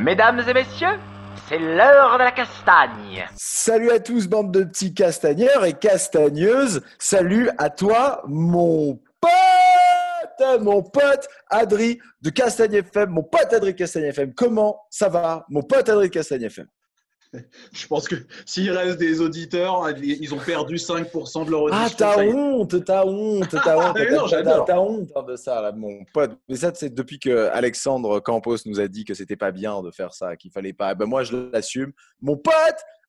Mesdames et messieurs, c'est l'heure de la castagne. Salut à tous, bande de petits castagneurs et castagneuses. Salut à toi, mon pote, mon pote Adri de Castagne FM, mon pote Adri Castagne FM. Comment ça va, mon pote Adri Castagne FM Je pense que s'il reste des auditeurs, ils ont perdu 5% de leur Ah, audition. t'as honte, t'as honte, t'as honte, non, t'as- j'adore. t'as honte hein, de ça, là, mon pote. Mais ça, c'est depuis que Alexandre Campos nous a dit que c'était pas bien de faire ça, qu'il fallait pas. Ben moi, je l'assume. Mon pote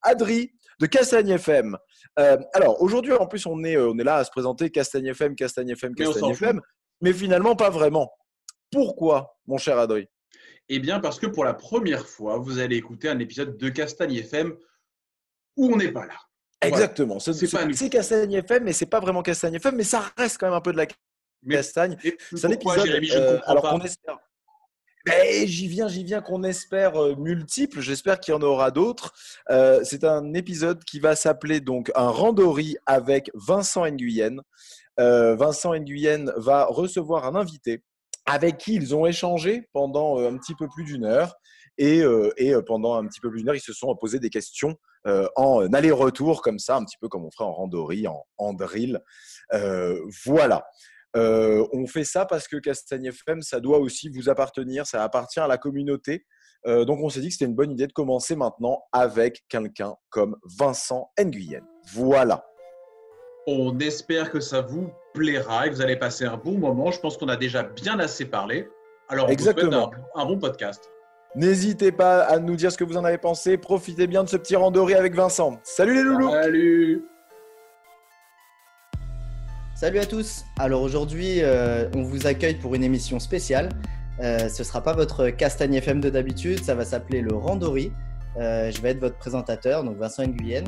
Adri de Castagne FM. Euh, alors aujourd'hui, en plus, on est, euh, on est là à se présenter Castagne FM, Castagne FM, Castagne. FM, mais finalement pas vraiment. Pourquoi, mon cher Adri? Eh bien, parce que pour la première fois, vous allez écouter un épisode de Castagne FM où on n'est pas là. Exactement. Ce- C'est Castagne FM, mais c'est pas vraiment Castagne FM, mais ça reste quand même un peu de la Mais castagne. C'est un épisode. Jérémy, je ne euh, alors qu'on espère. Ben, j'y viens, j'y viens, qu'on espère euh, multiples. J'espère qu'il y en aura d'autres. Euh, c'est un épisode qui va s'appeler donc un randori avec Vincent Nguyen. Euh, Vincent Nguyen va recevoir un invité avec qui ils ont échangé pendant euh, un petit peu plus d'une heure. Et, euh, euh, pendant un petit peu plus d'une heure, ils se sont posé des questions en aller-retour, comme ça, un petit peu comme on ferait en randori, en, drill. Voilà. On fait ça parce que Castagne FM, ça doit aussi vous appartenir, ça appartient à la communauté. Donc on s'est dit que c'était une bonne idée de commencer maintenant avec quelqu'un comme Vincent Nguyen. Voilà. On espère que ça vous plaira et vous allez passer un bon moment. Je pense qu'on a déjà bien assez parlé. Alors, on vous souhaite Exactement. un, un bon podcast. N'hésitez pas à nous dire ce que vous en avez pensé. Profitez bien de ce petit randori avec Vincent. Salut les loulous Salut Salut à tous. Alors aujourd'hui, euh, on vous accueille pour une émission spéciale. Euh, ce sera pas votre Castagne FM de d'habitude, ça va s'appeler le Randori. Euh, je vais être votre présentateur, donc Vincent Nguyen.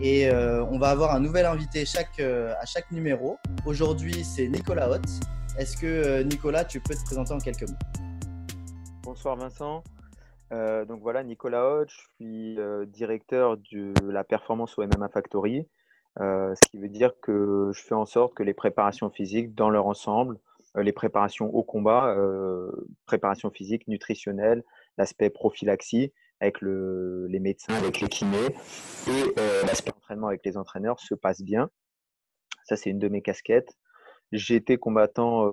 Et euh, on va avoir un nouvel invité euh, à chaque numéro. Aujourd'hui, c'est Nicolas Hott. Est-ce que euh, Nicolas, tu peux te présenter en quelques mots? Bonsoir Vincent. Donc voilà, Nicolas Hodge, je suis directeur de la performance au MMA Factory, ce qui veut dire que je fais en sorte que les préparations physiques dans leur ensemble, les préparations au combat, préparation physique, nutritionnelle, l'aspect prophylaxie avec le, les médecins, avec les kinés et euh, l'aspect entraînement avec les entraîneurs se passe bien. Ça, c'est une de mes casquettes. J'ai été combattant euh,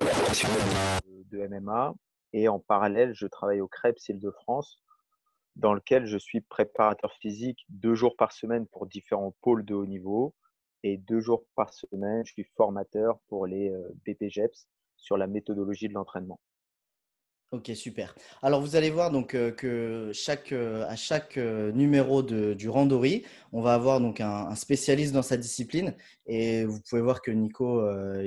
de, MMA et en parallèle, je travaille au CREPS Île-de-France, dans lequel je suis préparateur physique deux jours par semaine pour différents pôles de haut niveau. Et deux jours par semaine, je suis formateur pour les euh, BPGEPS sur la méthodologie de l'entraînement. Ok, super. Alors vous allez voir donc euh, que chaque, euh, à chaque euh, numéro de- du Randori, on va avoir donc un, spécialiste dans sa discipline. Et vous pouvez voir que Nico,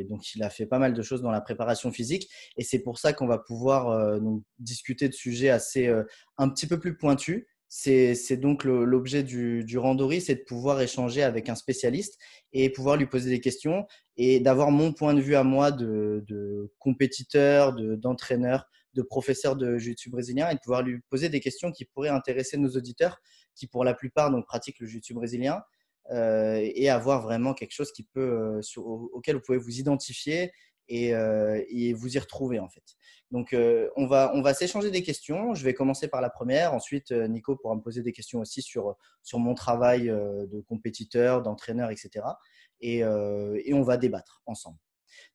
donc il a fait pas mal de choses dans la préparation physique. Et c'est pour ça qu'on va pouvoir discuter de sujets assez un petit peu plus pointus. C'est donc l'objet du, du Randori, c'est de pouvoir échanger avec un spécialiste et pouvoir lui poser des questions et d'avoir mon point de vue à moi de, de compétiteur, de- d'entraîneur de professeur de jiu-jitsu brésilien et de pouvoir lui poser des questions qui pourraient intéresser nos auditeurs qui pour la plupart donc pratiquent le jiu-jitsu brésilien euh, et avoir vraiment quelque chose qui peut euh, auquel vous pouvez vous identifier et, euh, et vous y retrouver en fait. Donc on va on va s'échanger des questions. Je vais commencer par la première. Ensuite Nico pourra me poser des questions aussi sur sur mon travail de compétiteur, d'entraîneur, etc. Et, et on va débattre ensemble.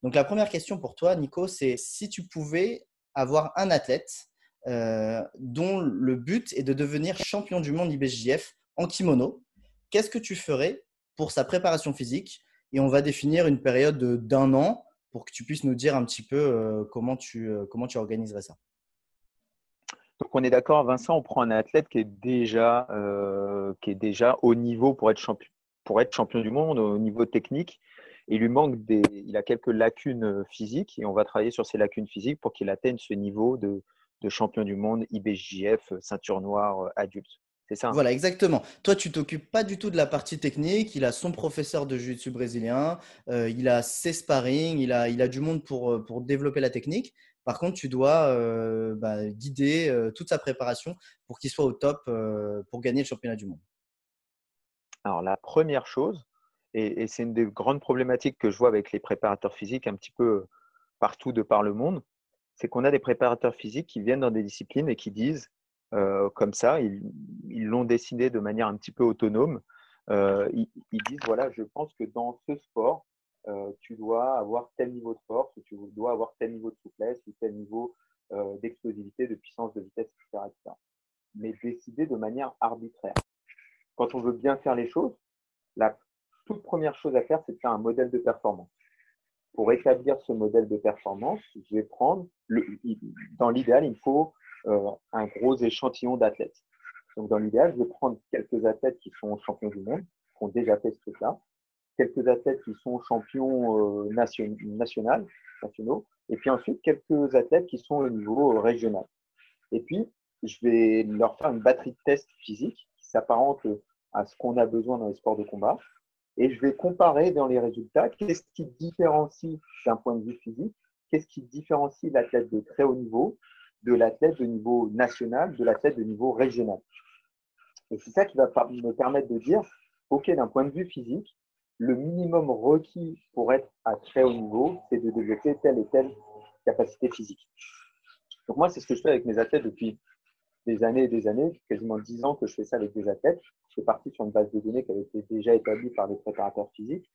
Donc la première question pour toi Nico, c'est si tu pouvais avoir un athlète euh, dont le but est de devenir champion du monde IBJJF en kimono. Qu'est-ce que tu ferais pour sa préparation physique? Et on va définir une période de- d'un an pour que tu puisses nous dire un petit peu euh, comment, tu, euh, comment tu organiserais ça. Donc on est d'accord, Vincent, on prend un athlète qui est déjà, qui est déjà au niveau pour être, pour être champion du monde, au niveau technique. Il lui manque des, il a quelques lacunes physiques et on va travailler sur ces lacunes physiques pour qu'il atteigne ce niveau de, de champion du monde IBJJF, ceinture noire adulte. C'est ça hein? Voilà, exactement. Toi, tu t'occupes pas du tout de la partie technique. Il a son professeur de jiu-jitsu brésilien, euh, il a ses sparring, il a, il a du monde pour, euh, pour développer la technique. Par contre, tu dois euh, bah, guider euh, toute sa préparation pour qu'il soit au top euh, pour gagner le championnat du monde. Alors, la première chose, et, c'est une des grandes problématiques que je vois avec les préparateurs physiques un petit peu partout de par le monde, c'est qu'on a des préparateurs physiques qui viennent dans des disciplines et qui disent, euh, comme ça, ils l'ont décidé de manière un petit peu autonome, euh, ils, disent, voilà, je pense que dans ce sport, euh, tu dois avoir tel niveau de force, tu dois avoir tel niveau de souplesse, ou tel niveau d'explosivité, de puissance, de vitesse, etc., etc. Mais décider de manière arbitraire. Quand on veut bien faire les choses, la toute première chose à faire, c'est de faire un modèle de performance pour établir ce modèle de performance, je vais prendre, dans l'idéal, il faut euh, un gros échantillon d'athlètes. Donc, dans l'idéal, je vais prendre quelques athlètes qui sont champions du monde, qui ont déjà fait ce truc-là, quelques athlètes qui sont champions euh, nation, nationaux, et puis ensuite quelques athlètes qui sont au niveau régional. Et puis, je vais leur faire une batterie de tests physiques qui s'apparente à ce qu'on a besoin dans les sports de combat et je vais comparer dans les résultats qu'est-ce qui différencie d'un point de vue physique, qu'est-ce qui différencie l'athlète de très haut niveau de l'athlète de niveau national, de l'athlète de niveau régional. Et c'est ça qui va me permettre de dire, OK, d'un point de vue physique, le minimum requis pour être à très haut niveau, c'est de développer telle et telle capacité physique. Donc moi, c'est ce que je fais avec mes athlètes depuis des années et des années, quasiment dix ans que je fais ça avec des athlètes. Je suis parti sur une base de données qui avait été déjà établie par des préparateurs physiques.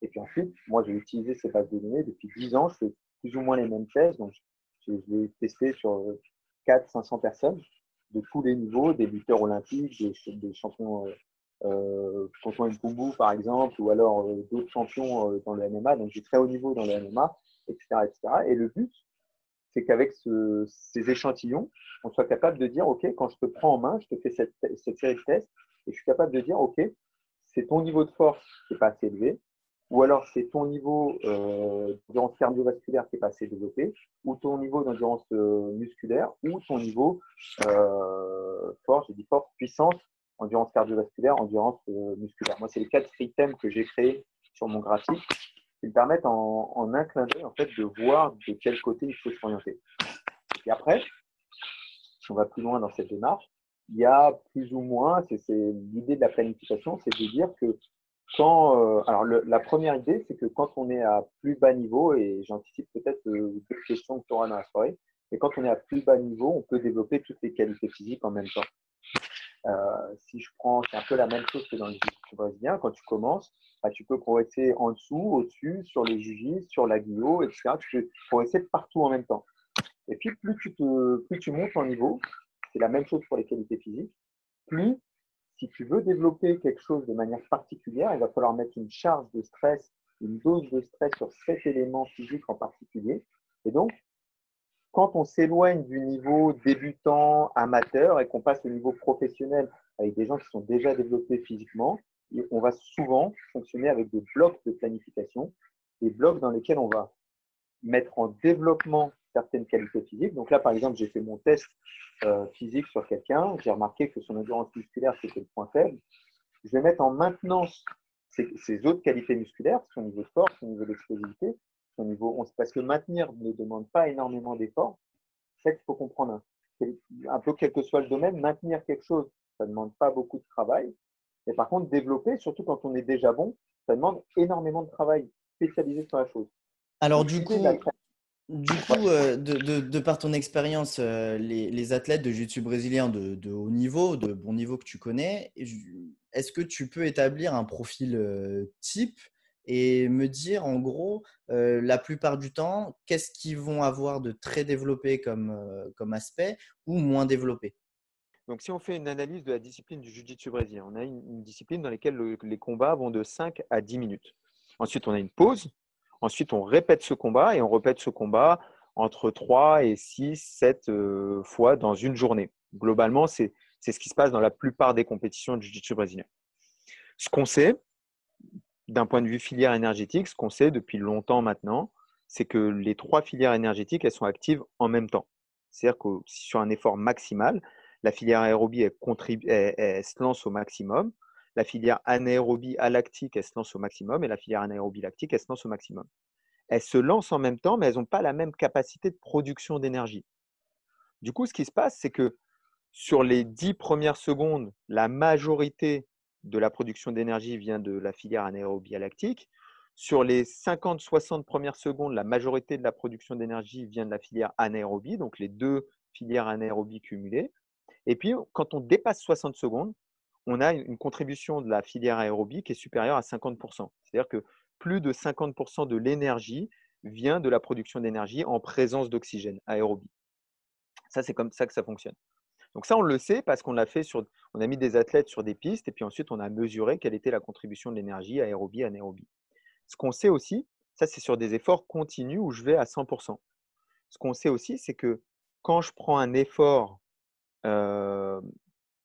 Et puis ensuite, moi, j'ai utilisé ces bases de données. Depuis dix ans, je fais plus ou moins les mêmes tests. Donc, je, l'ai testé sur 400-500 personnes de tous les niveaux, des lutteurs olympiques, des, champions euh, Kumbu, par exemple, ou alors euh, d'autres champions euh, dans le MMA. Donc, j'ai très haut niveau dans le MMA, etc. etc. Et le but, c'est qu'avec ces échantillons, on soit capable de dire, OK, quand je te prends en main, je te fais cette, série de tests, et je suis capable de dire, OK, c'est ton niveau de force qui n'est pas assez élevé, ou alors c'est ton niveau euh, d'endurance cardiovasculaire qui n'est pas assez développé, ou ton niveau d'endurance euh, musculaire, ou ton niveau euh, force, j'ai dit force, puissance, endurance cardiovasculaire, endurance euh, musculaire. Moi, c'est les quatre items que j'ai créés sur mon graphique qui permettent en, un clin d'œil en fait, de voir de quel côté il faut s'orienter. Et après, si on va plus loin dans cette démarche, il y a plus ou moins, c'est l'idée de la planification, c'est de dire que quand, euh, alors la première idée, c'est que quand on est à plus bas niveau, et j'anticipe peut-être euh, deux questions que tu auras dans la soirée, mais quand on est à plus bas niveau, on peut développer toutes les qualités physiques en même temps. Euh, si je prends, c'est un peu la même chose que dans le jiu brésilien. Quand tu commences, bah, tu peux progresser en dessous, au-dessus, sur les jujis, sur la guillot, etc. Tu peux progresser partout en même temps. Et puis, plus tu, te, plus tu montes en niveau, c'est la même chose pour les qualités physiques, plus, si tu veux développer quelque chose de manière particulière, il va falloir mettre une charge de stress, une dose de stress sur cet élément physique en particulier. Et donc, quand on s'éloigne du niveau débutant, amateur et qu'on passe au niveau professionnel avec des gens qui sont déjà développés physiquement, on va souvent fonctionner avec des blocs de planification, des blocs dans lesquels on va mettre en développement certaines qualités physiques. Donc là, par exemple, j'ai fait mon test euh, physique sur quelqu'un, j'ai remarqué que son endurance musculaire, c'était le point faible. Je vais mettre en maintenance ces, autres qualités musculaires, son niveau de force, son niveau d'explosivité, niveau, parce que maintenir ne demande pas énormément d'efforts. C'est ça qu'il faut comprendre. Un peu quel que soit le domaine, maintenir quelque chose, ça ne demande pas beaucoup de travail. Mais par contre, développer, surtout quand on est déjà bon, ça demande énormément de travail spécialisé sur la chose. Alors, du coup, du coup euh, de, par ton expérience, euh, les, athlètes de jiu-jitsu brésilien de, de, haut niveau, de bon niveau que tu connais, est-ce que tu peux établir un profil euh, type et me dire en gros, la plupart du temps, qu'est-ce qu'ils vont avoir de très développé comme, comme aspect ou moins développé? Donc, si on fait une analyse de la discipline du jiu-jitsu brésilien, on a une, discipline dans laquelle les combats vont de 5 à 10 minutes. Ensuite, on a une pause. Ensuite, on répète ce combat et on répète ce combat entre 3 et 6, 7 euh, fois dans une journée. Globalement, c'est ce qui se passe dans la plupart des compétitions du jiu-jitsu brésilien. Ce qu'on sait, d'un point de vue filière énergétique, ce qu'on sait depuis longtemps maintenant, c'est que les trois filières énergétiques, elles sont actives en même temps. C'est-à-dire que sur un effort maximal, la filière aérobie, elle, se lance au maximum. La filière anaérobie alactique, elle se lance au maximum. Et la filière anaérobie lactique, elle se lance au maximum. Elles se lancent en même temps, mais elles n'ont pas la même capacité de production d'énergie. Du coup, ce qui se passe, c'est que sur les dix premières secondes, la majorité de la production d'énergie vient de la filière anaérobie lactique. Sur les 50-60 premières secondes, la majorité de la production d'énergie vient de la filière anaérobie, donc les deux filières anaérobie cumulées. Et puis, quand on dépasse 60 secondes, on a une contribution de la filière aérobie qui est supérieure à 50%. C'est-à-dire que plus de 50% de l'énergie vient de la production d'énergie en présence d'oxygène aérobie. Ça, c'est comme ça que ça fonctionne. Donc ça, on le sait parce qu'on a fait sur, on a mis des athlètes sur des pistes et puis ensuite on a mesuré quelle était la contribution de l'énergie aérobie, anaérobie. Ce qu'on sait aussi, ça c'est sur des efforts continus où je vais à 100%. Ce qu'on sait aussi, c'est que quand je prends un effort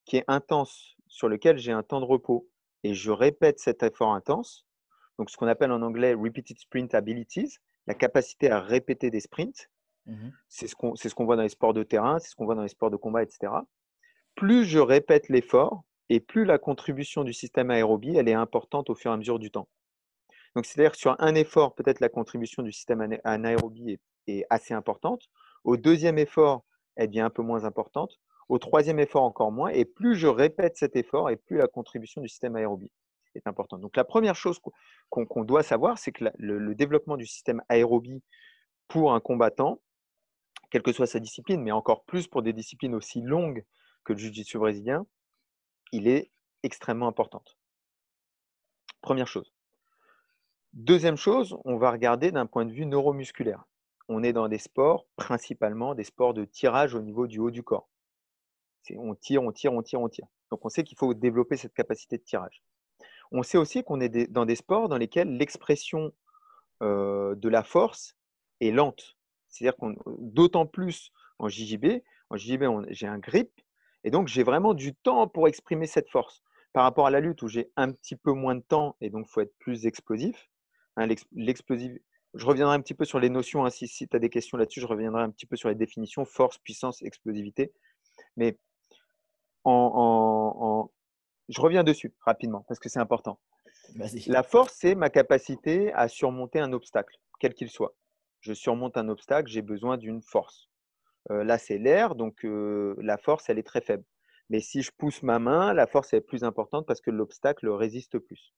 qui est intense, sur lequel j'ai un temps de repos, et je répète cet effort intense, donc ce qu'on appelle en anglais repeated sprint abilities, la capacité à répéter des sprints, mmh c'est ce qu'on ce voit dans les sports de terrain, c'est ce qu'on voit dans les sports de combat, etc. Plus je répète l'effort, et plus la contribution du système aérobie, elle est importante au fur et à mesure du temps. Donc, c'est-à-dire sur un effort, peut-être la contribution du système anaérobie est, assez importante. Au deuxième effort, elle devient un peu moins importante. Au troisième effort, encore moins. Et plus je répète cet effort, et plus la contribution du système aérobie est importante. Donc, la première chose qu'on doit savoir, c'est que le, développement du système aérobie pour un combattant, quelle que soit sa discipline, mais encore plus pour des disciplines aussi longues que le jiu-jitsu brésilien, il est extrêmement important. Première chose. Deuxième chose, on va regarder d'un point de vue neuromusculaire. On est dans des sports, principalement des sports de tirage au niveau du haut du corps. On tire, on tire, on tire, on tire. Donc on sait qu'il faut développer cette capacité de tirage. On sait aussi qu'on est dans des sports dans lesquels l'expression de la force est lente. C'est-à-dire qu'on, d'autant plus en JJB, en JJB, j'ai un grip, et donc j'ai vraiment du temps pour exprimer cette force. Par rapport à la lutte où j'ai un petit peu moins de temps et donc faut être plus explosif, Hein, je reviendrai un petit peu sur les notions. Hein, si, tu as des questions là-dessus, je reviendrai un petit peu sur les définitions force, puissance, explosivité. Mais en, je reviens dessus rapidement parce que c'est important. La force, c'est ma capacité à surmonter un obstacle, quel qu'il soit. Je surmonte un obstacle, j'ai besoin d'une force. Euh, là, c'est l'air, donc euh, la force, elle est très faible. Mais si je pousse ma main, la force est plus importante parce que l'obstacle résiste plus.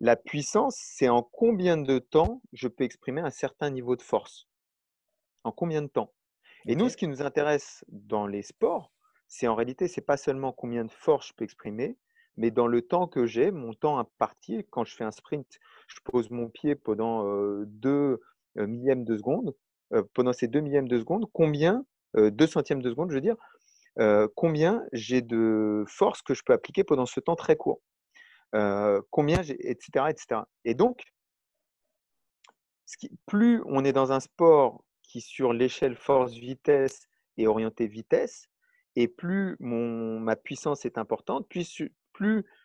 La puissance, c'est en combien de temps je peux exprimer un certain niveau de force? En combien de temps? Et nous, ce qui nous intéresse dans les sports, c'est en réalité, c'est pas seulement combien de force je peux exprimer, mais dans le temps que j'ai, mon temps imparti, quand je fais un sprint, je pose mon pied pendant deux millièmes de seconde. pendant ces deux millièmes de seconde, combien, deux centièmes de seconde, je veux dire, combien j'ai de force que je peux appliquer pendant ce temps très court combien, etc., etc. Et donc, plus on est dans un sport qui, sur l'échelle force-vitesse, est orienté vitesse, et plus mon, ma puissance est importante, plus,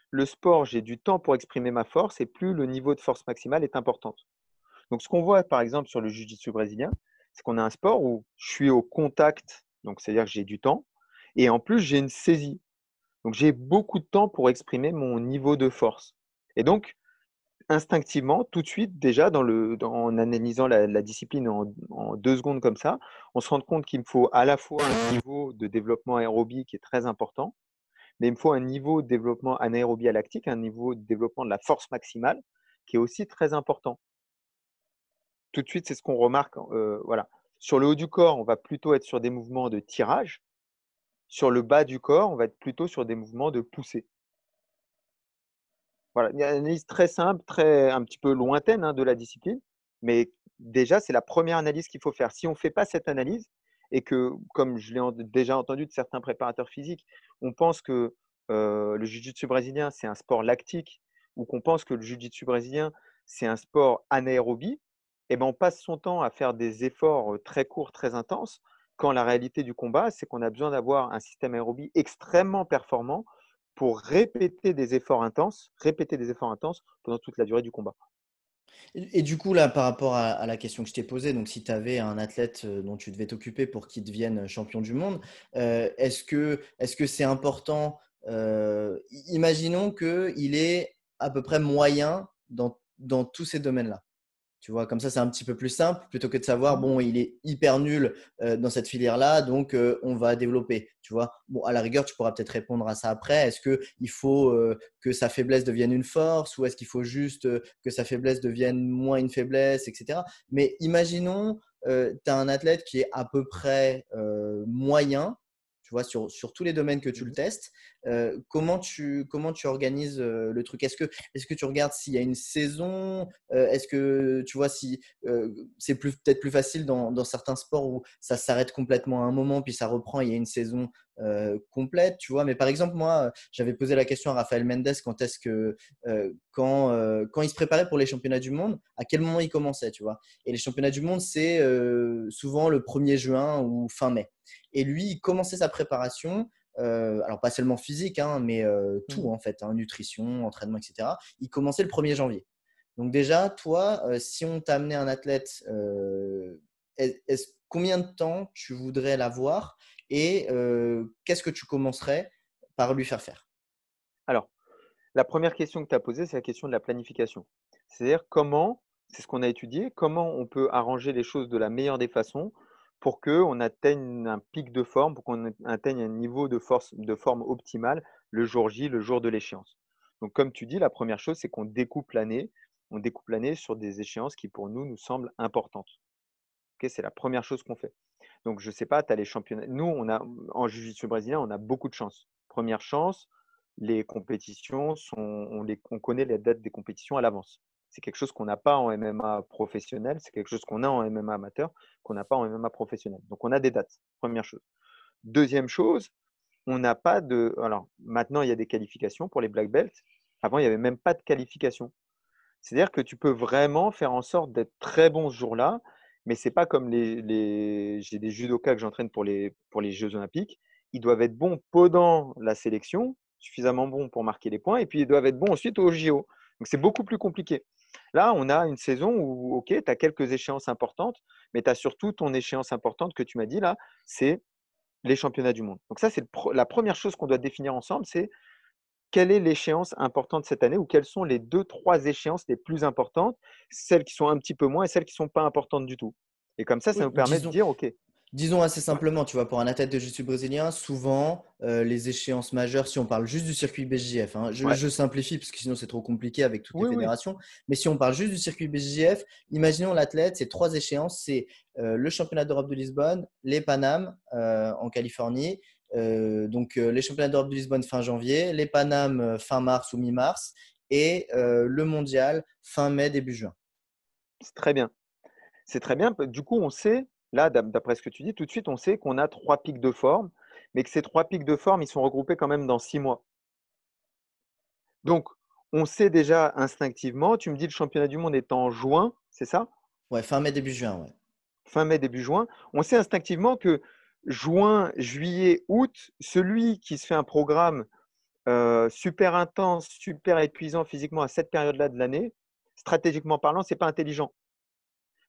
le sport, j'ai du temps pour exprimer ma force, et plus le niveau de force maximale est important. Donc, ce qu'on voit, par exemple, sur le jiu-jitsu brésilien, c'est qu'on a un sport où je suis au contact, donc c'est-à-dire que j'ai du temps, et en plus, j'ai une saisie. Donc, j'ai beaucoup de temps pour exprimer mon niveau de force. Et donc, instinctivement, tout de suite, déjà, en analysant la, discipline en, deux secondes comme ça, on se rend compte qu'il me faut à la fois un niveau de développement aérobie qui est très important, mais il me faut un niveau de développement anaérobie lactique, un niveau de développement de la force maximale qui est aussi très important. Tout de suite, c'est ce qu'on remarque. Euh, voilà. Sur le haut du corps, on va plutôt être sur des mouvements de tirage, sur le bas du corps, on va être plutôt sur des mouvements de poussée. Voilà, une analyse très simple, très un petit peu lointaine hein, de la discipline, mais déjà, c'est la première analyse qu'il faut faire. Si on ne fait pas cette analyse, et que, comme je l'ai déjà entendu de certains préparateurs physiques, on pense que euh, le jiu-jitsu brésilien, c'est un sport lactique, ou qu'on pense que le jiu-jitsu brésilien, c'est un sport anaérobie, eh ben on passe son temps à faire des efforts très courts, très intenses, quand la réalité du combat, c'est qu'on a besoin d'avoir un système aérobie extrêmement performant pour répéter des efforts intenses, répéter des efforts intenses pendant toute la durée du combat. Et, du coup, là, par rapport à, la question que je t'ai posée, donc si tu avais un athlète euh, dont tu devais t'occuper pour qu'il devienne champion du monde, euh, est-ce que c'est -ce important euh, Imaginons qu'il est à peu près moyen dans, dans tous ces domaines-là? Tu vois, comme ça, c'est un petit peu plus simple plutôt que de savoir, bon, il est hyper nul euh, dans cette filière-là, donc euh, on va développer. Tu vois, bon, à la rigueur, tu pourras peut-être répondre à ça après. Est-ce qu'il faut euh, que sa faiblesse devienne une force ou est-ce qu'il faut juste que sa faiblesse devienne moins une faiblesse, etc. Mais imaginons, tu as un athlète qui est à peu près moyen, tu vois, sur, sur, tous les domaines que tu le mmh testes. Euh, comment, tu, comment tu organises euh, le truc? Est-ce que, est que tu regardes s'il y a une saison? Euh, Est-ce que tu vois si c'est peut-être plus facile dans, dans, certains sports où ça s'arrête complètement à un moment puis ça reprend, il y a une saison complète, tu vois? Mais par exemple, moi, j'avais posé la question à Raphaël Mendes quand est-ce que quand, quand il se préparait pour les championnats du monde, à quel moment il commençait, tu vois? Et les championnats du monde, c'est souvent le 1er juin ou fin mai. Et lui, il commençait sa préparation. alors pas seulement physique, hein, mais tout mmh. en fait, hein, nutrition, entraînement, etc. Il commençait le 1er janvier. Donc déjà, toi, si on t'a amené un athlète, combien de temps tu voudrais l'avoir et qu'est-ce que tu commencerais par lui faire faire? Alors, la première question que tu as posée, c'est la question de la planification. C'est-à-dire comment, c'est ce qu'on a étudié, comment on peut arranger les choses de la meilleure des façons pour qu'on atteigne un pic de forme, pour qu'on atteigne un niveau de, force, de forme optimale le jour J, le jour de l'échéance. Donc, comme tu dis, la première chose, c'est qu'on découpe l'année. On découpe l'année sur des échéances qui, pour nous, nous semblent importantes. c'est la première chose qu'on fait. Donc, je ne sais pas, tu as les championnats. Nous, on a, en jiu-jitsu brésilien, on a beaucoup de chance. Première chance, les compétitions, sont, on, on connaît les dates des compétitions à l'avance. C'est quelque chose qu'on n'a pas en MMA professionnel, c'est quelque chose qu'on a en MMA amateur, qu'on n'a pas en MMA professionnel. Donc on a des dates, première chose. Deuxième chose, on n'a pas de. Alors maintenant, il y a des qualifications pour les black belts. Avant, il n'y avait même pas de qualification. C'est-à-dire que tu peux vraiment faire en sorte d'être très bon ce jour-là, mais c'est pas comme les. J'ai des judokas que j'entraîne pour les, pour les Jeux Olympiques. Ils doivent être bons pendant la sélection, suffisamment bons pour marquer les points, et puis ils doivent être bons ensuite au JO. Donc c'est beaucoup plus compliqué. Là, on a une saison où, OK, tu as quelques échéances importantes, mais tu as surtout ton échéance importante que tu m'as dit là, c'est les championnats du monde. Donc ça, c'est la première chose qu'on doit définir ensemble, c'est quelle est l'échéance importante cette année ou quelles sont les deux, trois échéances les plus importantes, celles qui sont un petit peu moins et celles qui ne sont pas importantes du tout. Et comme ça, ça nous permet de dire, OK, Disons assez simplement, tu vois, pour un athlète de jiu brésilien, souvent, euh, les échéances majeures, si on parle juste du circuit BJF, hein, je, simplifie parce que sinon c'est trop compliqué avec toutes les fédérations, mais si on parle juste du circuit BJF, imaginons l'athlète, c'est trois échéances, c'est euh, le championnat d'Europe de Lisbonne, les Panam euh, en Californie, donc les championnats d'Europe de Lisbonne fin janvier, les Panam fin mars ou mi-mars, et le mondial fin mai, début juin. C'est très bien. C'est très bien. Du coup, on sait Là, d'après ce que tu dis, tout de suite, on sait qu'on a trois pics de forme, mais que ces trois pics de forme, ils sont regroupés quand même dans six mois. Donc, on sait déjà instinctivement, tu me dis le championnat du monde est en juin, c'est ça? Ouais, fin mai, début juin. Ouais. Fin mai, début juin. On sait instinctivement que juin, juillet, août, celui qui se fait un programme euh, super intense, super épuisant physiquement à cette période-là de l'année, stratégiquement parlant, ce n'est pas intelligent.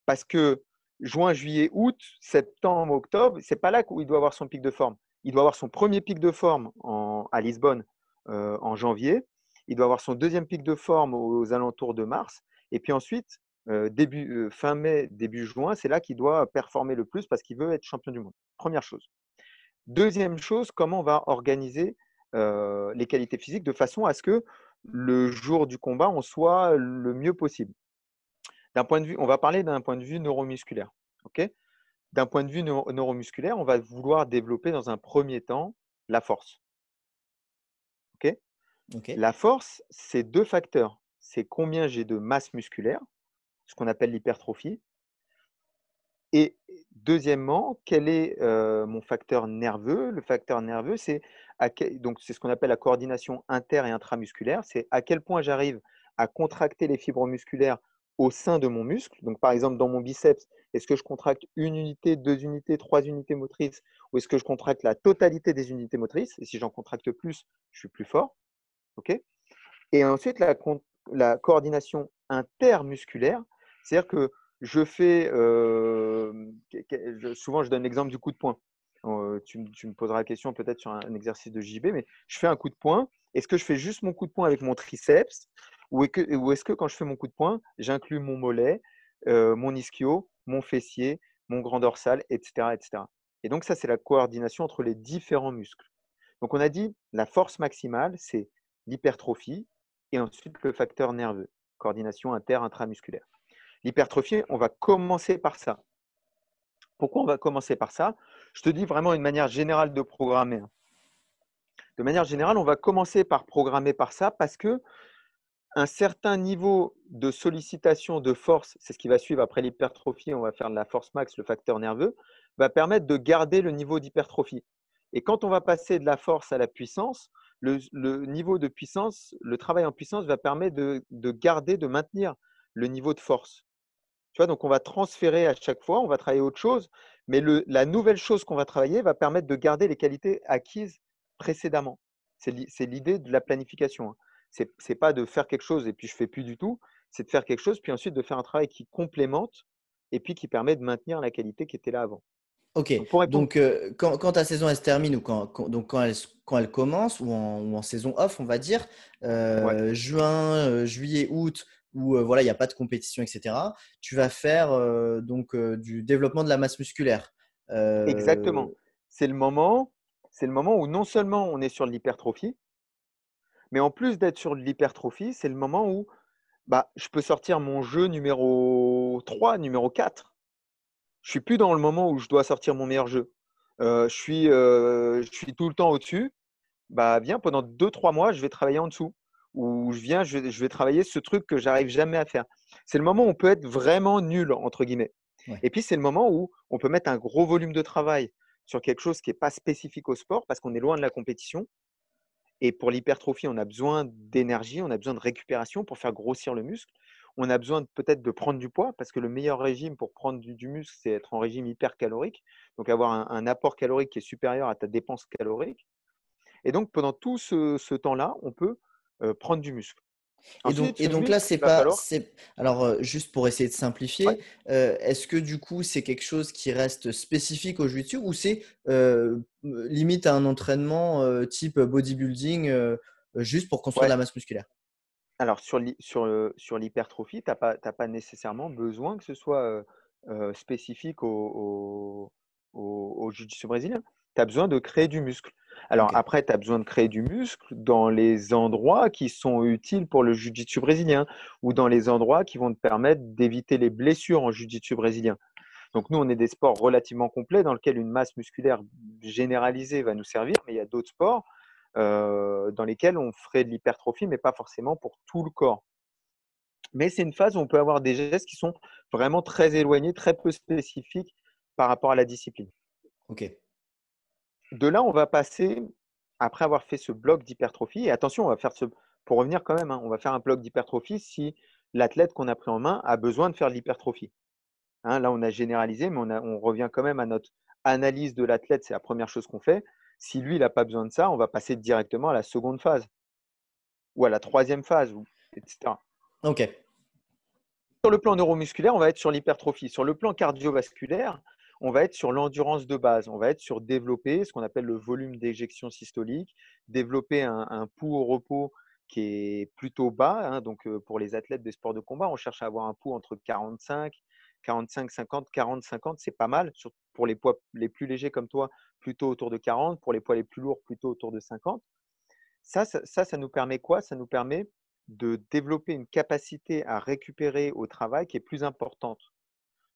Parce que juin, juillet, août, septembre, octobre, c'est pas là où il doit avoir son pic de forme. Il doit avoir son premier pic de forme à Lisbonne euh, en janvier. Il doit avoir son deuxième pic de forme aux, alentours de mars. Et puis ensuite, euh, euh, fin mai, début juin, c'est là qu'il doit performer le plus parce qu'il veut être champion du monde. Première chose. Deuxième chose, comment on va organiser les qualités physiques de façon à ce que le jour du combat, on soit le mieux possible. D'un point de vue, on va parler d'un point de vue neuromusculaire. d'un point de vue neuromusculaire, on va vouloir développer dans un premier temps la force. La force, c'est deux facteurs. C'est combien j'ai de masse musculaire, ce qu'on appelle l'hypertrophie. Et deuxièmement, quel est euh, mon facteur nerveux? Le facteur nerveux, c'est donc c'est ce qu'on appelle la coordination inter et intramusculaire. C'est à quel point j'arrive à contracter les fibres musculaires au sein de mon muscle. Donc, par exemple, dans mon biceps, est-ce que je contracte une unité, deux unités, trois unités motrices ou est-ce que je contracte la totalité des unités motrices? Et si j'en contracte plus, je suis plus fort. OK? Et ensuite, la, coordination intermusculaire, c'est-à-dire que je fais, euh, souvent je donne l'exemple du coup de poing. Euh, tu, me poseras la question peut-être sur un, exercice de JB, mais je fais un coup de poing. Est-ce que je fais juste mon coup de poing avec mon triceps? Ou est-ce que, quand je fais mon coup de poing, j'inclus mon mollet, mon ischio, mon fessier, mon grand dorsal, etc., etc. Et donc ça, c'est la coordination entre les différents muscles. Donc on a dit la force maximale, c'est l'hypertrophie et ensuite le facteur nerveux, coordination inter-intramusculaire. L'hypertrophie, on va commencer par ça. Pourquoi on va commencer par ça? Je te dis vraiment une manière générale de programmer. Hein. De manière générale, on va commencer par programmer par ça parce que un certain niveau de sollicitation de force, c'est ce qui va suivre après l'hypertrophie, on va faire de la force max, le facteur nerveux, va permettre de garder le niveau d'hypertrophie. Et quand on va passer de la force à la puissance, le, niveau de puissance, le travail en puissance va permettre de, garder, de maintenir le niveau de force. Tu vois, donc on va transférer à chaque fois, on va travailler autre chose, mais la nouvelle chose qu'on va travailler va permettre de garder les qualités acquises précédemment. C'est l'idée de la planification. C'est n'est pas de faire quelque chose et puis je fais plus du tout, c'est de faire quelque chose, puis ensuite de faire un travail qui complémente et puis qui permet de maintenir la qualité qui était là avant. Ok, donc, euh, quand, ta saison elle se termine ou quand, donc quand, elle, quand elle commence ou en, saison off, on va dire, euh, juin, euh, juillet, août, où voilà, il n'y a pas de compétition, etc., tu vas faire donc du développement de la masse musculaire. Exactement. C'est le, moment, c'est le moment où non seulement on est sur l'hypertrophie, mais en plus d'être sur l'hypertrophie, c'est le moment où bah, je peux sortir mon jeu numéro 3, numéro 4. Je suis plus dans le moment où je dois sortir mon meilleur jeu. Euh, je, suis, euh, je suis tout le temps au-dessus. Bah, viens, pendant 2-3 mois, je vais travailler en dessous. Ou je viens, je vais, travailler ce truc que j'arrive jamais à faire. C'est le moment où on peut être vraiment nul, entre guillemets. Et puis, c'est le moment où on peut mettre un gros volume de travail sur quelque chose qui n'est pas spécifique au sport parce qu'on est loin de la compétition. Et pour l'hypertrophie, on a besoin d'énergie, on a besoin de récupération pour faire grossir le muscle. On a besoin peut-être de prendre du poids parce que le meilleur régime pour prendre du, muscle, c'est être en régime hypercalorique. Donc avoir un, apport calorique qui est supérieur à ta dépense calorique. Et donc pendant tout ce temps-là, on peut prendre du muscle. Et donc, là, c'est pas. Alors, euh, juste pour essayer de simplifier, euh, est-ce que du coup, c'est quelque chose qui reste spécifique au jiu ou c'est euh, limite à un entraînement type bodybuilding juste pour construire la masse musculaire? Alors, sur l'hypertrophie, tu n'as pas, pas, nécessairement besoin que ce soit spécifique au, au, au jiu-jitsu brésilien. Tu as besoin de créer du muscle. Alors après, tu as besoin de créer du muscle dans les endroits qui sont utiles pour le jiu-jitsu brésilien ou dans les endroits qui vont te permettre d'éviter les blessures en jiu-jitsu brésilien. Donc nous, on est des sports relativement complets dans lesquels une masse musculaire généralisée va nous servir, mais il y a d'autres sports euh, dans lesquels on ferait de l'hypertrophie, mais pas forcément pour tout le corps. Mais c'est une phase où on peut avoir des gestes qui sont vraiment très éloignés, très peu spécifiques par rapport à la discipline. Ok de là, on va passer, après avoir fait ce bloc d'hypertrophie, et attention, on va faire ce, pour revenir quand même, hein, on va faire un bloc d'hypertrophie si l'athlète qu'on a pris en main a besoin de faire de l'hypertrophie. Hein, là, on a généralisé, mais on, revient quand même à notre analyse de l'athlète, c'est la première chose qu'on fait. Si lui, il n'a pas besoin de ça, on va passer directement à la seconde phase ou à la troisième phase, etc. OK. Sur le plan neuromusculaire, on va être sur l'hypertrophie. Sur le plan cardiovasculaire, on va être sur l'endurance de base. On va être sur développer ce qu'on appelle le volume d'éjection systolique, développer un, pouls au repos qui est plutôt bas. Hein. donc, euh, pour les athlètes des sports de combat, on cherche à avoir un pouls entre 45, 45, 50, 40, 50. C'est pas mal. Pour les poids les plus légers comme toi, plutôt autour de 40. Pour les poids les plus lourds, plutôt autour de 50. Ça, ça, ça, ça nous permet quoi? Ça nous permet de développer une capacité à récupérer au travail qui est plus importante.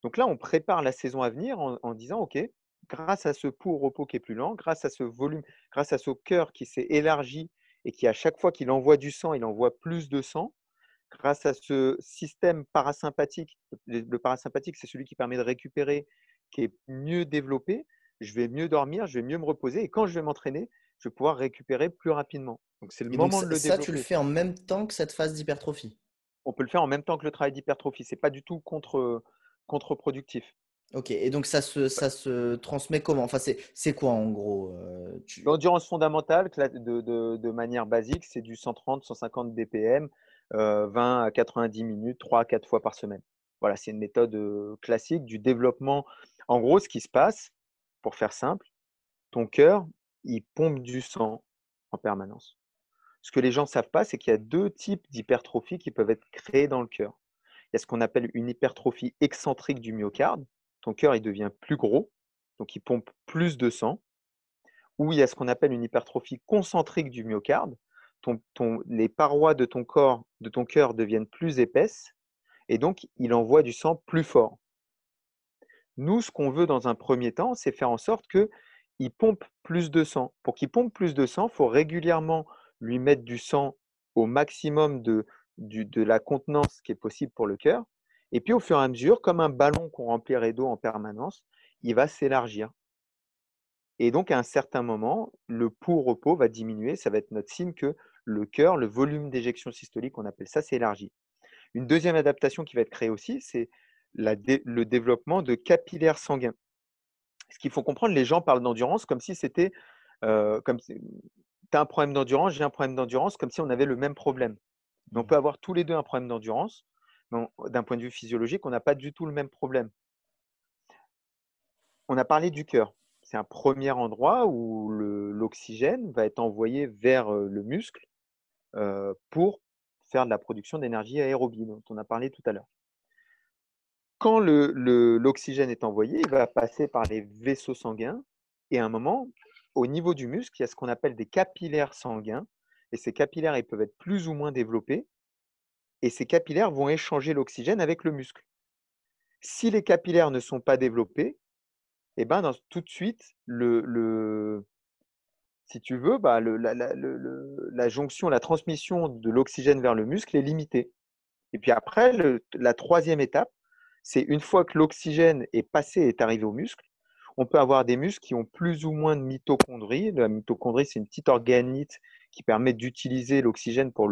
Donc là, on prépare la saison à venir en, disant, OK, grâce à ce pouls au repos qui est plus lent, grâce à ce volume, grâce à ce cœur qui s'est élargi et qui, à chaque fois qu'il envoie du sang, il envoie plus de sang, grâce à ce système parasympathique, le parasympathique, c'est celui qui permet de récupérer, qui est mieux développé, je vais mieux dormir, je vais mieux me reposer, et quand je vais m'entraîner, je vais pouvoir récupérer plus rapidement. Donc c'est le moment de le ça, tu le fais en même temps que cette phase d'hypertrophie? On peut le faire en même temps que le travail d'hypertrophie. Ce n'est pas du tout contre, contre-productif. Ok, et donc ça se, ça se transmet comment? Enfin, c'est quoi en gros euh, L'endurance fondamentale, de, de, de, manière basique, c'est du 130-150 BPM, 20 à 90 minutes, 3 à 4 fois par semaine. Voilà, c'est une méthode euh, classique du développement. En gros, ce qui se passe, pour faire simple, ton cœur, il pompe du sang en permanence. Ce que les gens ne savent pas, c'est qu'il y a deux types d'hypertrophie qui peuvent être créés dans le cœur. Il y a ce qu'on appelle une hypertrophie excentrique du myocarde. Ton cœur, il devient plus gros, donc il pompe plus de sang. Ou il y a ce qu'on appelle une hypertrophie concentrique du myocarde. les parois de ton corps, de ton cœur deviennent plus épaisses et donc il envoie du sang plus fort. Nous, ce qu'on veut dans un premier temps, c'est faire en sorte qu'il pompe plus de sang. Pour qu'il pompe plus de sang, il faut régulièrement lui mettre du sang au maximum de, de la contenance qui est possible pour le cœur. Et puis au fur et à mesure, comme un ballon qu'on remplirait d'eau en permanence, il va s'élargir. Et donc à un certain moment, le pouls repos va diminuer. Ça va être notre signe que le cœur, le volume d'éjection systolique, on appelle ça, s'élargit. Une deuxième adaptation qui va être créée aussi, c'est le développement de capillaires sanguins. Ce qu'il faut comprendre, les gens parlent d'endurance comme si c'était euh, comme tu as un problème d'endurance, j'ai un problème d'endurance, comme si on avait le même problème. On mmh. peut avoir tous les deux un problème d'endurance, mais d'un point de vue physiologique, on n'a pas du tout le même problème. On a parlé du cœur. C'est un premier endroit où l'oxygène va être envoyé vers euh, le muscle euh, pour faire de la production d'énergie aérobie dont on a parlé tout à l'heure. Quand l'oxygène est envoyé, il va passer par les vaisseaux sanguins et à un moment, au niveau du muscle, il y a ce qu'on appelle des capillaires sanguins. Et ces capillaires, ils peuvent être plus ou moins développés. Et ces capillaires vont échanger l'oxygène avec le muscle. Si les capillaires ne sont pas développés, eh ben, tout de suite, le, si tu veux, bah, la, jonction, la transmission de l'oxygène vers le muscle est limitée. Et puis après, la troisième étape, c'est une fois que l'oxygène est passé et est arrivé au muscle, on peut avoir des muscles qui ont plus ou moins de mitochondrie. La mitochondrie, c'est une petite organite qui permet d'utiliser l'oxygène pour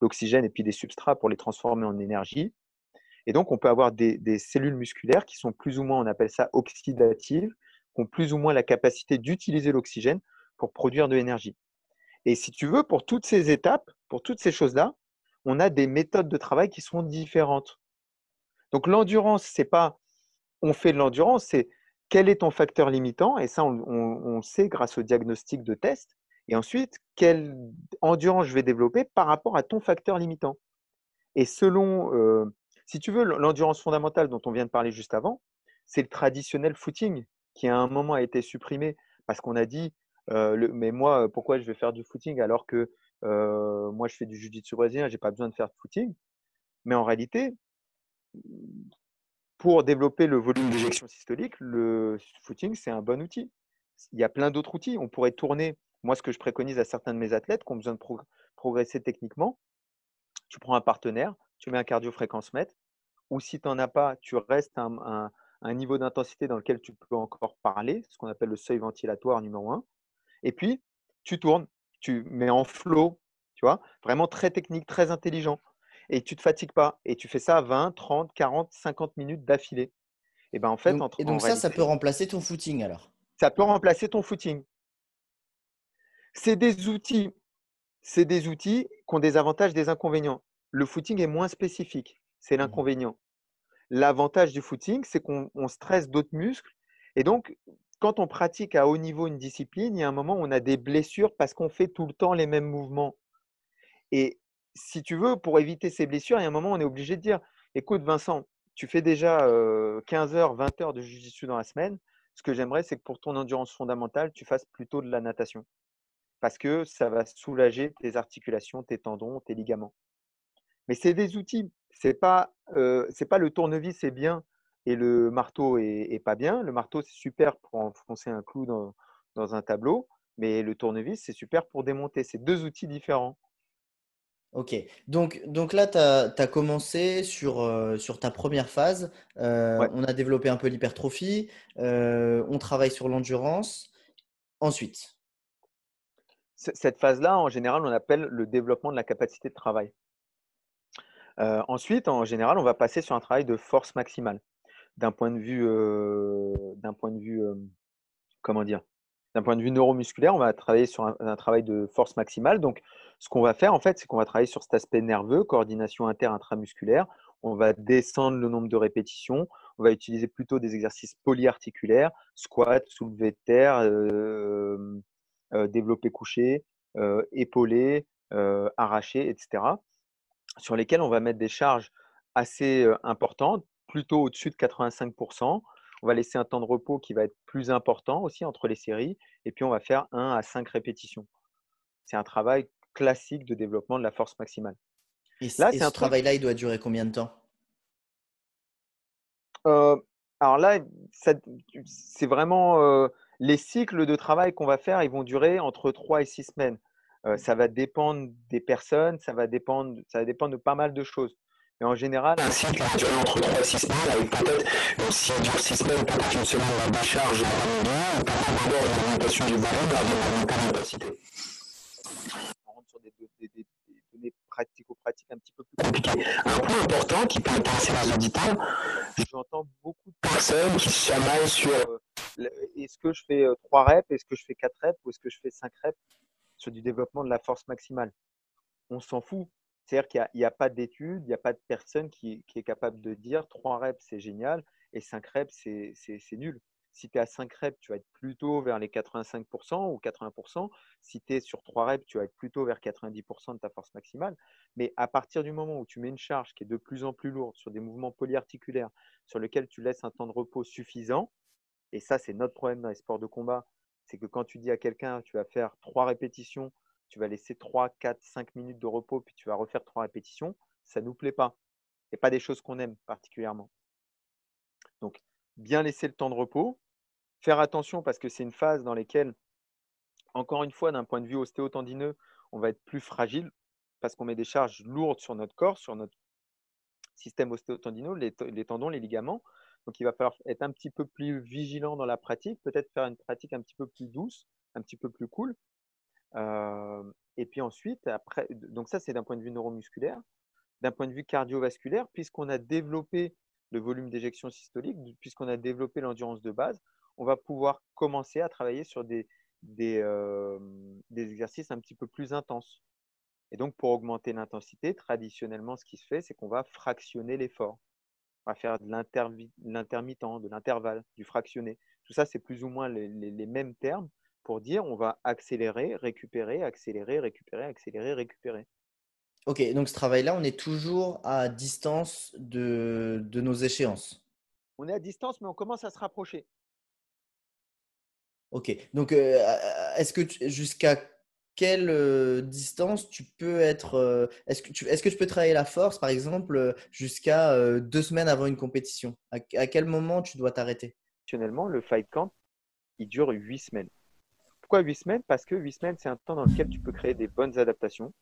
l'oxygène et puis des substrats pour les transformer en énergie. Et donc, on peut avoir des, des, cellules musculaires qui sont plus ou moins, on appelle ça oxydatives, qui ont plus ou moins la capacité d'utiliser l'oxygène pour produire de l'énergie. Et si tu veux, pour toutes ces étapes, pour toutes ces choses-là, on a des méthodes de travail qui sont différentes. Donc l'endurance, c'est pas on fait de l'endurance, c'est quel est ton facteur limitant? Et ça, on, sait grâce au diagnostic de test. Et ensuite, quelle endurance je vais développer par rapport à ton facteur limitant. Et selon, euh, si tu veux, l'endurance fondamentale dont on vient de parler juste avant, c'est le traditionnel footing qui à un moment a été supprimé parce qu'on a dit, euh, mais moi, pourquoi je vais faire du footing alors que euh, moi je fais du jiu-jitsu brésilien, j'ai pas besoin de faire de footing. Mais en réalité, pour développer le volume d'éjection systolique, le footing, c'est un bon outil. Il y a plein d'autres outils. On pourrait tourner, moi, ce que je préconise à certains de mes athlètes qui ont besoin de progresser techniquement, tu prends un partenaire, tu mets un cardio-fréquence-mètre, ou si tu n'en as pas, tu restes à un, un, niveau d'intensité dans lequel tu peux encore parler, ce qu'on appelle le seuil ventilatoire numéro 1. Et puis, tu tournes, tu mets en flow, tu vois, vraiment très technique, très intelligent et tu ne te fatigues pas. Et tu fais ça 20, 30, 40, 50 minutes d'affilée. Et, ben en fait, donc, et donc ça, ça peut remplacer ton footing alors? Ça peut remplacer ton footing. C'est des outils. C'est des outils qui ont des avantages, des inconvénients. Le footing est moins spécifique. C'est mmh l'inconvénient. L'avantage du footing, c'est qu'on stresse d'autres muscles. Et donc, quand on pratique à haut niveau une discipline, il y a un moment où on a des blessures parce qu'on fait tout le temps les mêmes mouvements. Et si tu veux, pour éviter ces blessures, il y a un moment, on est obligé de dire écoute, Vincent, tu fais déjà 15 heures, 20 heures de jiu dans la semaine. Ce que j'aimerais, c'est que pour ton endurance fondamentale, tu fasses plutôt de la natation. Parce que ça va soulager tes articulations, tes tendons, tes ligaments. Mais c'est des outils. Ce n'est pas, pas le tournevis, c'est bien, et le marteau est, pas bien. Le marteau, c'est super pour enfoncer un clou dans, dans un tableau, mais le tournevis, c'est super pour démonter. C'est deux outils différents. Ok, donc, donc là, tu as, commencé sur, euh, sur ta première phase. Euh, on a développé un peu l'hypertrophie, euh, on travaille sur l'endurance. Ensuite, Cette phase-là, en général, on appelle le développement de la capacité de travail. ensuite, en général, on va passer sur un travail de force maximale. D'un point de vue, d'un point de vue, comment dire, d'un point de vue neuromusculaire, on va travailler sur un, travail de force maximale. Donc, ce qu'on va faire, en fait, c'est qu'on va travailler sur cet aspect nerveux, coordination inter-intramusculaire. On va descendre le nombre de répétitions. On va utiliser plutôt des exercices polyarticulaires, squat, soulevé de terre, euh, euh, développé couché, épaulé, arraché, etc. Sur lesquels on va mettre des charges assez euh, importante, plutôt au-dessus de 85%. On va laisser un temps de repos qui va être plus important aussi entre les séries. Et puis, on va faire 1 à 5 répétitions. C'est un travail classique de développement de la force maximale. Et, là, ce travail-là, il doit durer combien de temps? Euh, Alors là, c'est vraiment euh, les cycles de travail qu'on va faire, ils vont durer entre 3 et 6 semaines. Euh, ça va dépendre des personnes, ça va dépendre, ça va dépendre de pas mal de choses. Mais en général, un cycle va durer entre 3 et 6 semaines, avec peut-être, si on dure 6 semaines, peut-être une semaine de décharge en ou peut-être d'abord une augmentation du volume de la capacité. On rentre sur des, des, des, des données pratico-pratiques un petit peu plus compliquées. Un point important qui peut intéresser les auditeurs, j'entends beaucoup de personnes qui se chamaillent sur euh, est-ce que je fais 3 euh, reps, est-ce que je fais 4 reps? Ou est-ce que je fais 5 reps sur du développement de la force maximale? On s'en fout. C'est-à-dire qu'il n'y a, pas d'études, il n'y a pas de personne qui, est capable de dire 3 reps, c'est génial, et 5 reps, c'est nul. Si tu es à 5 reps, tu vas être plutôt vers les 85% ou 80%. Si tu es sur 3 reps, tu vas être plutôt vers 90% de ta force maximale. Mais à partir du moment où tu mets une charge qui est de plus en plus lourde sur des mouvements polyarticulaires sur lesquels tu laisses un temps de repos suffisant, et ça, c'est notre problème dans les sports de combat, c'est que quand tu dis à quelqu'un, tu vas faire 3 répétitions tu vas laisser 3, 4, 5 minutes de repos, puis tu vas refaire 3 répétitions, ça ne nous plaît pas. Ce pas des choses qu'on aime particulièrement. Donc, bien laisser le temps de repos, faire attention parce que c'est une phase dans laquelle, encore une fois, d'un point de vue ostéotendineux, on va être plus fragile parce qu'on met des charges lourdes sur notre corps, sur notre système ostéotendineux, les, les tendons, les ligaments. Donc, il va falloir être un petit peu plus vigilant dans la pratique, peut-être faire une pratique un petit peu plus douce, un petit peu plus cool, et puis ensuite, après, donc ça c'est d'un point de vue neuromusculaire. D'un point de vue cardiovasculaire, puisqu'on a développé le volume d'éjection systolique, puisqu'on a développé l'endurance de base, on va pouvoir commencer à travailler sur des, des, des exercices un petit peu plus intenses. Et donc, pour augmenter l'intensité, traditionnellement, ce qui se fait, c'est qu'on va fractionner l'effort. On va faire de l'intermittent, de l'intervalle, du fractionné. Tout ça, c'est plus ou moins les, les mêmes termes, pour dire on va accélérer, récupérer, accélérer, récupérer, accélérer, récupérer. Ok, donc ce travail-là, on est toujours à distance de, de, nos échéances? On est à distance, mais on commence à se rapprocher. Ok, donc euh, est-ce que jusqu'à quelle euh, distance tu peux être euh, Est-ce que, tu, est-ce que tu peux travailler la force, par exemple, jusqu'à deux semaines avant une compétition? À, quel moment tu dois t'arrêter? Actuellement, le fight camp, il dure huit semaines. Pourquoi 8 semaines? Parce que 8 semaines, c'est un temps dans lequel tu peux créer des bonnes adaptations.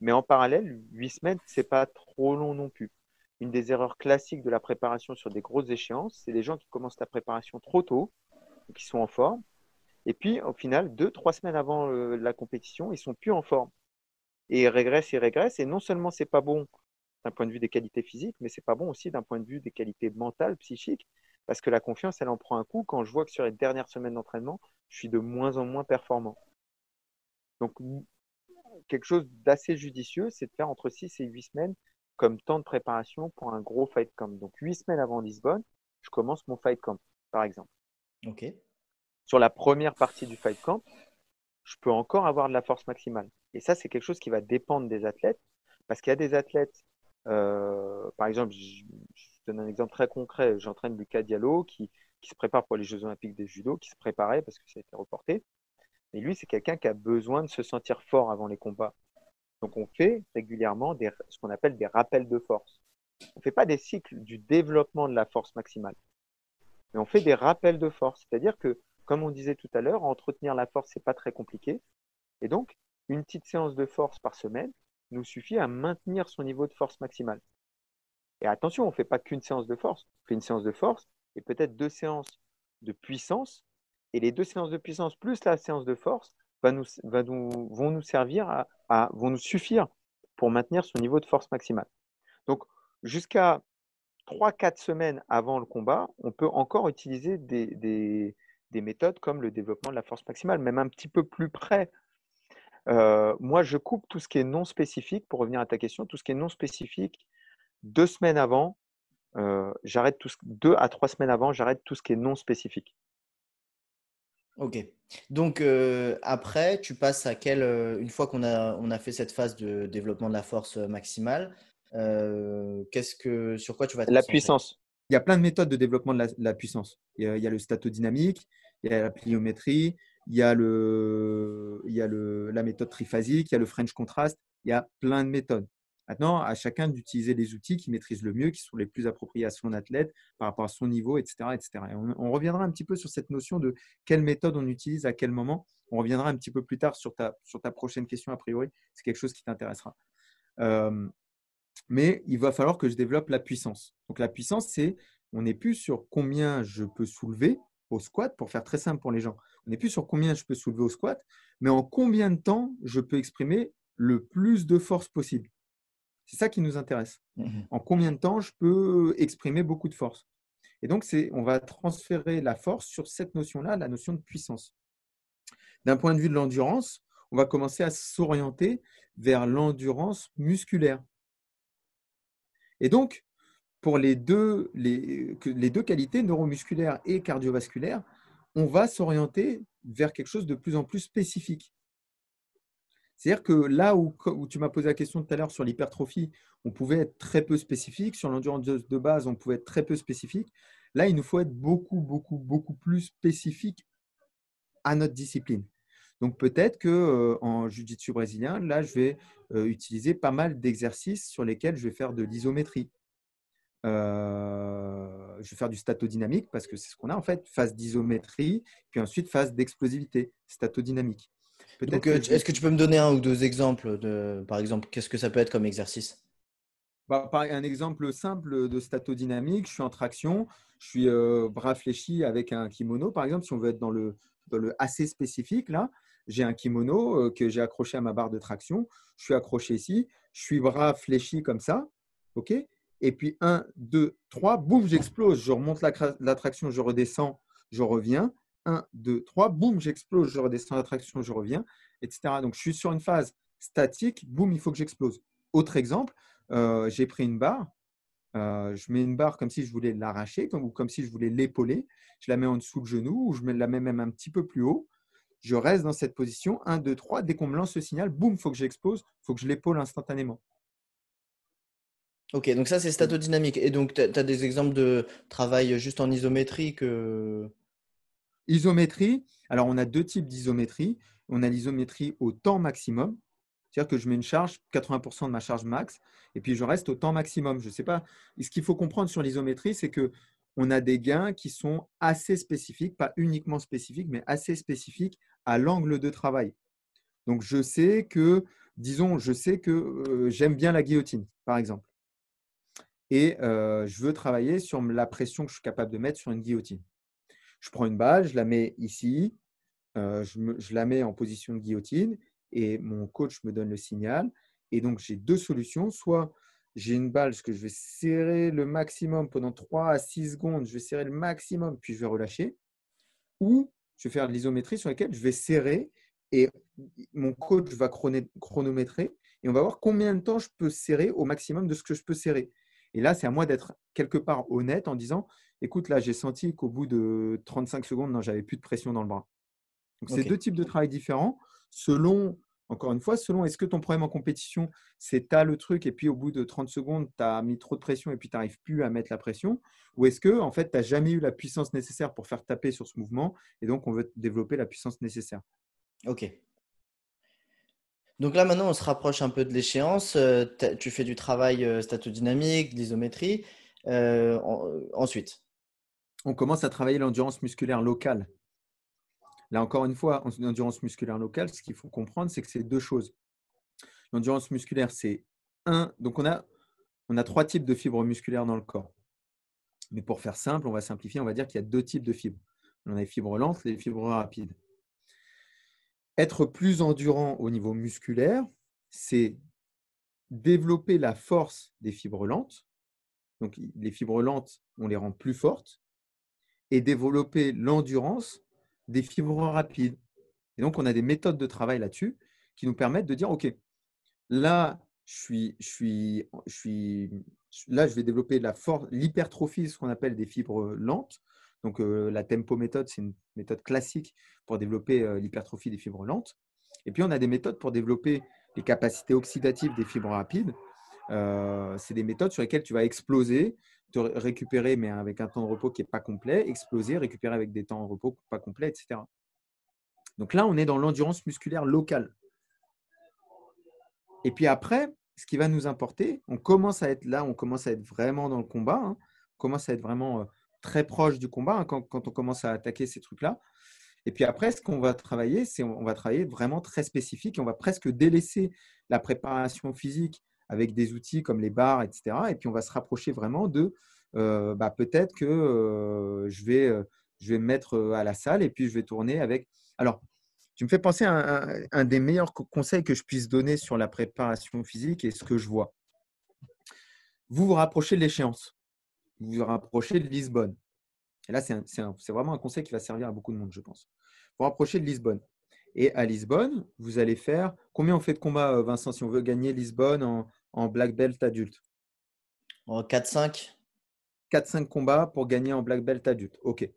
Mais en parallèle, 8 semaines, c'est pas trop long non plus. Une des erreurs classiques de la préparation sur des grosses échéances, c'est les gens qui commencent la préparation trop tôt, qui sont en forme. Et puis, au final, 2-3 semaines avant euh, la compétition, ils sont plus en forme. Et ils régressent, ils régressent. Et non seulement c'est pas bon d'un point de vue des qualités physiques, mais c'est pas bon aussi d'un point de vue des qualités mentales, psychiques. Parce que la confiance, elle en prend un coup quand je vois que sur les dernières semaines d'entraînement, je suis de moins en moins performant. Donc, quelque chose d'assez judicieux, c'est de faire entre 6 et 8 semaines comme temps de préparation pour un gros fight camp. Donc, 8 semaines avant Lisbonne, je commence mon fight camp, par exemple. Sur la première partie du fight camp, je peux encore avoir de la force maximale. Et ça, c'est quelque chose qui va dépendre des athlètes, parce qu'il y a des athlètes, euh, par exemple, je, donne un exemple très concret, j'entraîne Lucas Diallo qui, se prépare pour les Jeux Olympiques des judo, qui se préparait parce que ça a été reporté. Mais lui, c'est quelqu'un qui a besoin de se sentir fort avant les combats. Donc, on fait régulièrement ce qu'on appelle des rappels de force. On ne fait pas des cycles du développement de la force maximale, mais on fait des rappels de force. C'est-à-dire que, comme on disait tout à l'heure, entretenir la force, c'est pas très compliqué. Et donc, une petite séance de force par semaine nous suffit à maintenir son niveau de force maximale. Et attention, on ne fait pas qu'une séance de force. On fait une séance de force et peut-être deux séances de puissance. Et les deux séances de puissance plus la séance de force vont nous servir vont nous suffire pour maintenir son niveau de force maximale. Donc, jusqu'à 3-4 semaines avant le combat, on peut encore utiliser des, des, des, méthodes comme le développement de la force maximale, même un petit peu plus près. Euh, moi, je coupe tout ce qui est non spécifique, pour revenir à ta question, tout ce qui est non spécifique, deux semaines avant, euh, j'arrête tout deux à trois semaines avant, j'arrête tout ce qui est non spécifique. Ok. Donc euh, après, tu passes à quelle une fois qu'on a on a fait cette phase de développement de la force maximale, qu'est-ce que, sur quoi tu vas te La puissance. Il y a plein de méthodes de développement de la, la puissance. Il y, a, il y a le statodynamique, il y a la pliométrie, il y a, le, il y a le, la méthode triphasique, il y a le French contrast. Il y a plein de méthodes. Maintenant, à chacun d'utiliser les outils qui maîtrisent le mieux, qui sont les plus appropriés à son athlète par rapport à son niveau, etc. etc. Et on, on, reviendra un petit peu sur cette notion de quelle méthode on utilise à quel moment. On reviendra un petit peu plus tard sur ta, sur ta prochaine question, a priori. C'est quelque chose qui t'intéressera. Euh, mais il va falloir que je développe la puissance. Donc la puissance, c'est, on n'est plus sur combien je peux soulever au squat, pour faire très simple pour les gens. On n'est plus sur combien je peux soulever au squat, mais en combien de temps je peux exprimer le plus de force possible. C'est ça qui nous intéresse. Mhm. En combien de temps je peux exprimer beaucoup de force. Et donc, on va transférer la force sur cette notion-là, la notion de puissance. D'un point de vue de l'endurance, on va commencer à s'orienter vers l'endurance musculaire. Et donc, pour les deux, qualités, neuromusculaire et cardiovasculaire, on va s'orienter vers quelque chose de plus en plus spécifique. C'est-à-dire que là où, où tu m'as posé la question tout à l'heure sur l'hypertrophie, on pouvait être très peu spécifique. Sur l'endurance de base, on pouvait être très peu spécifique. Là, il nous faut être beaucoup, beaucoup, beaucoup plus spécifique à notre discipline. Donc peut-être que euh, en jiu-jitsu brésilien, là, je vais euh, utiliser pas mal d'exercices sur lesquels je vais faire de l'isométrie. Euh, je vais faire du statodynamique parce que c'est ce qu'on a en fait, phase d'isométrie, puis ensuite phase d'explosivité, statodynamique. Donc, euh, est-ce que tu peux me donner un ou deux exemples de, par exemple, qu'est-ce que ça peut être comme exercice? Bah, un exemple simple de statodynamique, je suis en traction, je suis euh, bras fléchis avec un kimono, par exemple, si on veut être dans le, dans le assez spécifique, là, j'ai un kimono euh, que j'ai accroché à ma barre de traction, je suis accroché ici, je suis bras fléchis comme ça, ok? Et puis 1, 2, 3, boum, j'explose, je remonte la, la traction, je redescends, je reviens, 1, 2, 3, boum, j'explose, je redescends la traction, je reviens, etc. Donc, je suis sur une phase statique, boum, il faut que j'explose. Autre exemple, euh, j'ai pris une barre, euh, je mets une barre comme si je voulais l'arracher, comme, ou comme si je voulais l'épauler, je la mets en dessous le genou, ou je la mets même un petit peu plus haut. Je reste dans cette position, 1, 2, 3, dès qu'on me lance le signal, boum, il faut que j'explose, il faut que je l'épaule instantanément. Ok, donc ça c'est statodynamique. Et donc tu as, des exemples de travail juste en isométrie que… Isométrie, alors on a deux types d'isométrie. On a l'isométrie au temps maximum, c'est-à-dire que je mets une charge, 80% de ma charge max, et puis je reste au temps maximum. Je ne sais pas. ce qu'il faut comprendre sur l'isométrie, c'est que on a des gains qui sont assez spécifiques, pas uniquement spécifiques, mais assez spécifiques à l'angle de travail. Donc je sais que, disons, je sais que euh, j'aime bien la guillotine, par exemple. Et euh, je veux travailler sur la pression que je suis capable de mettre sur une guillotine. Je prends une balle, je la mets ici, euh, je, la mets en position de guillotine et mon coach me donne le signal. Et donc, j'ai deux solutions. Soit j'ai une balle que je vais serrer le maximum pendant 3 à 6 secondes, je vais serrer le maximum, puis je vais relâcher. Ou je vais faire de l'isométrie sur laquelle je vais serrer et mon coach va chronométrer et on va voir combien de temps je peux serrer au maximum de ce que je peux serrer. Et là, c'est à moi d'être quelque part honnête en disant écoute, là, j'ai senti qu'au bout de 35 secondes, non, j'avais plus de pression dans le bras. Donc, okay. c'est deux types de travail différents selon, encore une fois, selon est-ce que ton problème en compétition, c'est tu as le truc et puis au bout de 30 secondes, tu as mis trop de pression et puis tu n'arrives plus à mettre la pression? Ou est-ce que en fait, tu n'as jamais eu la puissance nécessaire pour faire taper sur ce mouvement et donc on veut développer la puissance nécessaire? Ok. Donc là, maintenant, on se rapproche un peu de l'échéance. Euh, tu fais du travail euh, statodynamique, d'isométrie. Euh, ensuite? On commence à travailler l'endurance musculaire locale. Là, encore une fois, en endurance musculaire locale, ce qu'il faut comprendre, c'est que c'est deux choses. L'endurance musculaire, c'est un. Donc, on a, on a trois types de fibres musculaires dans le corps. Mais pour faire simple, on va simplifier, on va dire qu'il y a deux types de fibres. On a les fibres lentes les fibres rapides. Être plus endurant au niveau musculaire, c'est développer la force des fibres lentes. Donc, les fibres lentes, on les rend plus fortes. Et développer l'endurance des fibres rapides. Et donc, on a des méthodes de travail là-dessus qui nous permettent de dire, OK, là, je suis, je suis, je suis, là, je vais développer la force, l'hypertrophie, ce qu'on appelle des fibres lentes. Donc, euh, la tempo méthode, c'est une méthode classique pour développer euh, l'hypertrophie des fibres lentes. Et puis, on a des méthodes pour développer les capacités oxydatives des fibres rapides. Euh, c'est des méthodes sur lesquelles tu vas exploser, récupérer, mais avec un temps de repos qui n'est pas complet, exploser, récupérer avec des temps de repos pas complets, etc. Donc là, on est dans l'endurance musculaire locale. Et puis après, ce qui va nous importer, on commence à être là, on commence à être vraiment dans le combat, hein. on commence à être vraiment euh, très proche du combat hein, quand, on commence à attaquer ces trucs-là. Et puis après, ce qu'on va travailler, c'est on va travailler vraiment très spécifique on va presque délaisser la préparation physique avec des outils comme les barres, etc. Et puis on va se rapprocher vraiment de euh, bah, peut-être que euh, je, vais, je vais me mettre à la salle et puis je vais tourner avec. Alors, tu me fais penser à un, des meilleurs conseils que je puisse donner sur la préparation physique et ce que je vois. Vous vous rapprochez de l'échéance. Vous vous rapprochez de Lisbonne. Et là, c'est vraiment un conseil qui va servir à beaucoup de monde, je pense. Vous rapprochez de Lisbonne. Et à Lisbonne, vous allez faire. Combien on fait de combats, euh, Vincent, si on veut gagner Lisbonne en, en black belt adulte? 4-5. 4-5 combats pour gagner en black belt adulte. OK.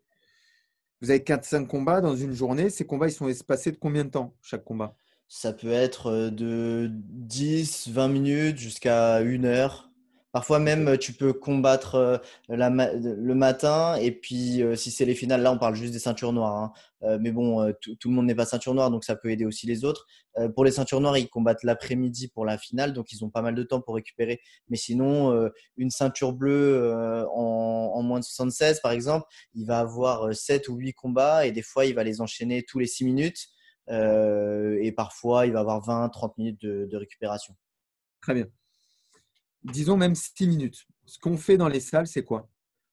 Vous avez 4-5 combats dans une journée. Ces combats, ils sont espacés de combien de temps, chaque combat? Ça peut être euh, de 10, 20 minutes jusqu'à 1 heure. Parfois même, tu peux combattre le matin et puis euh, si c'est les finales, là on parle juste des ceintures noires. Hein. Euh, mais bon, tout, le monde n'est pas ceinture noire, donc ça peut aider aussi les autres. pour les ceintures noires, ils combattent l'après-midi pour la finale, donc ils ont pas mal de temps pour récupérer. Mais sinon, une ceinture bleue en, en, moins de 76, par exemple, il va avoir 7 ou 8 combats et des fois, il va les enchaîner tous les 6 minutes. et parfois, il va avoir 20-30 minutes de, de récupération. Très bien disons même 6 minutes. Ce qu'on fait dans les salles, c'est quoi?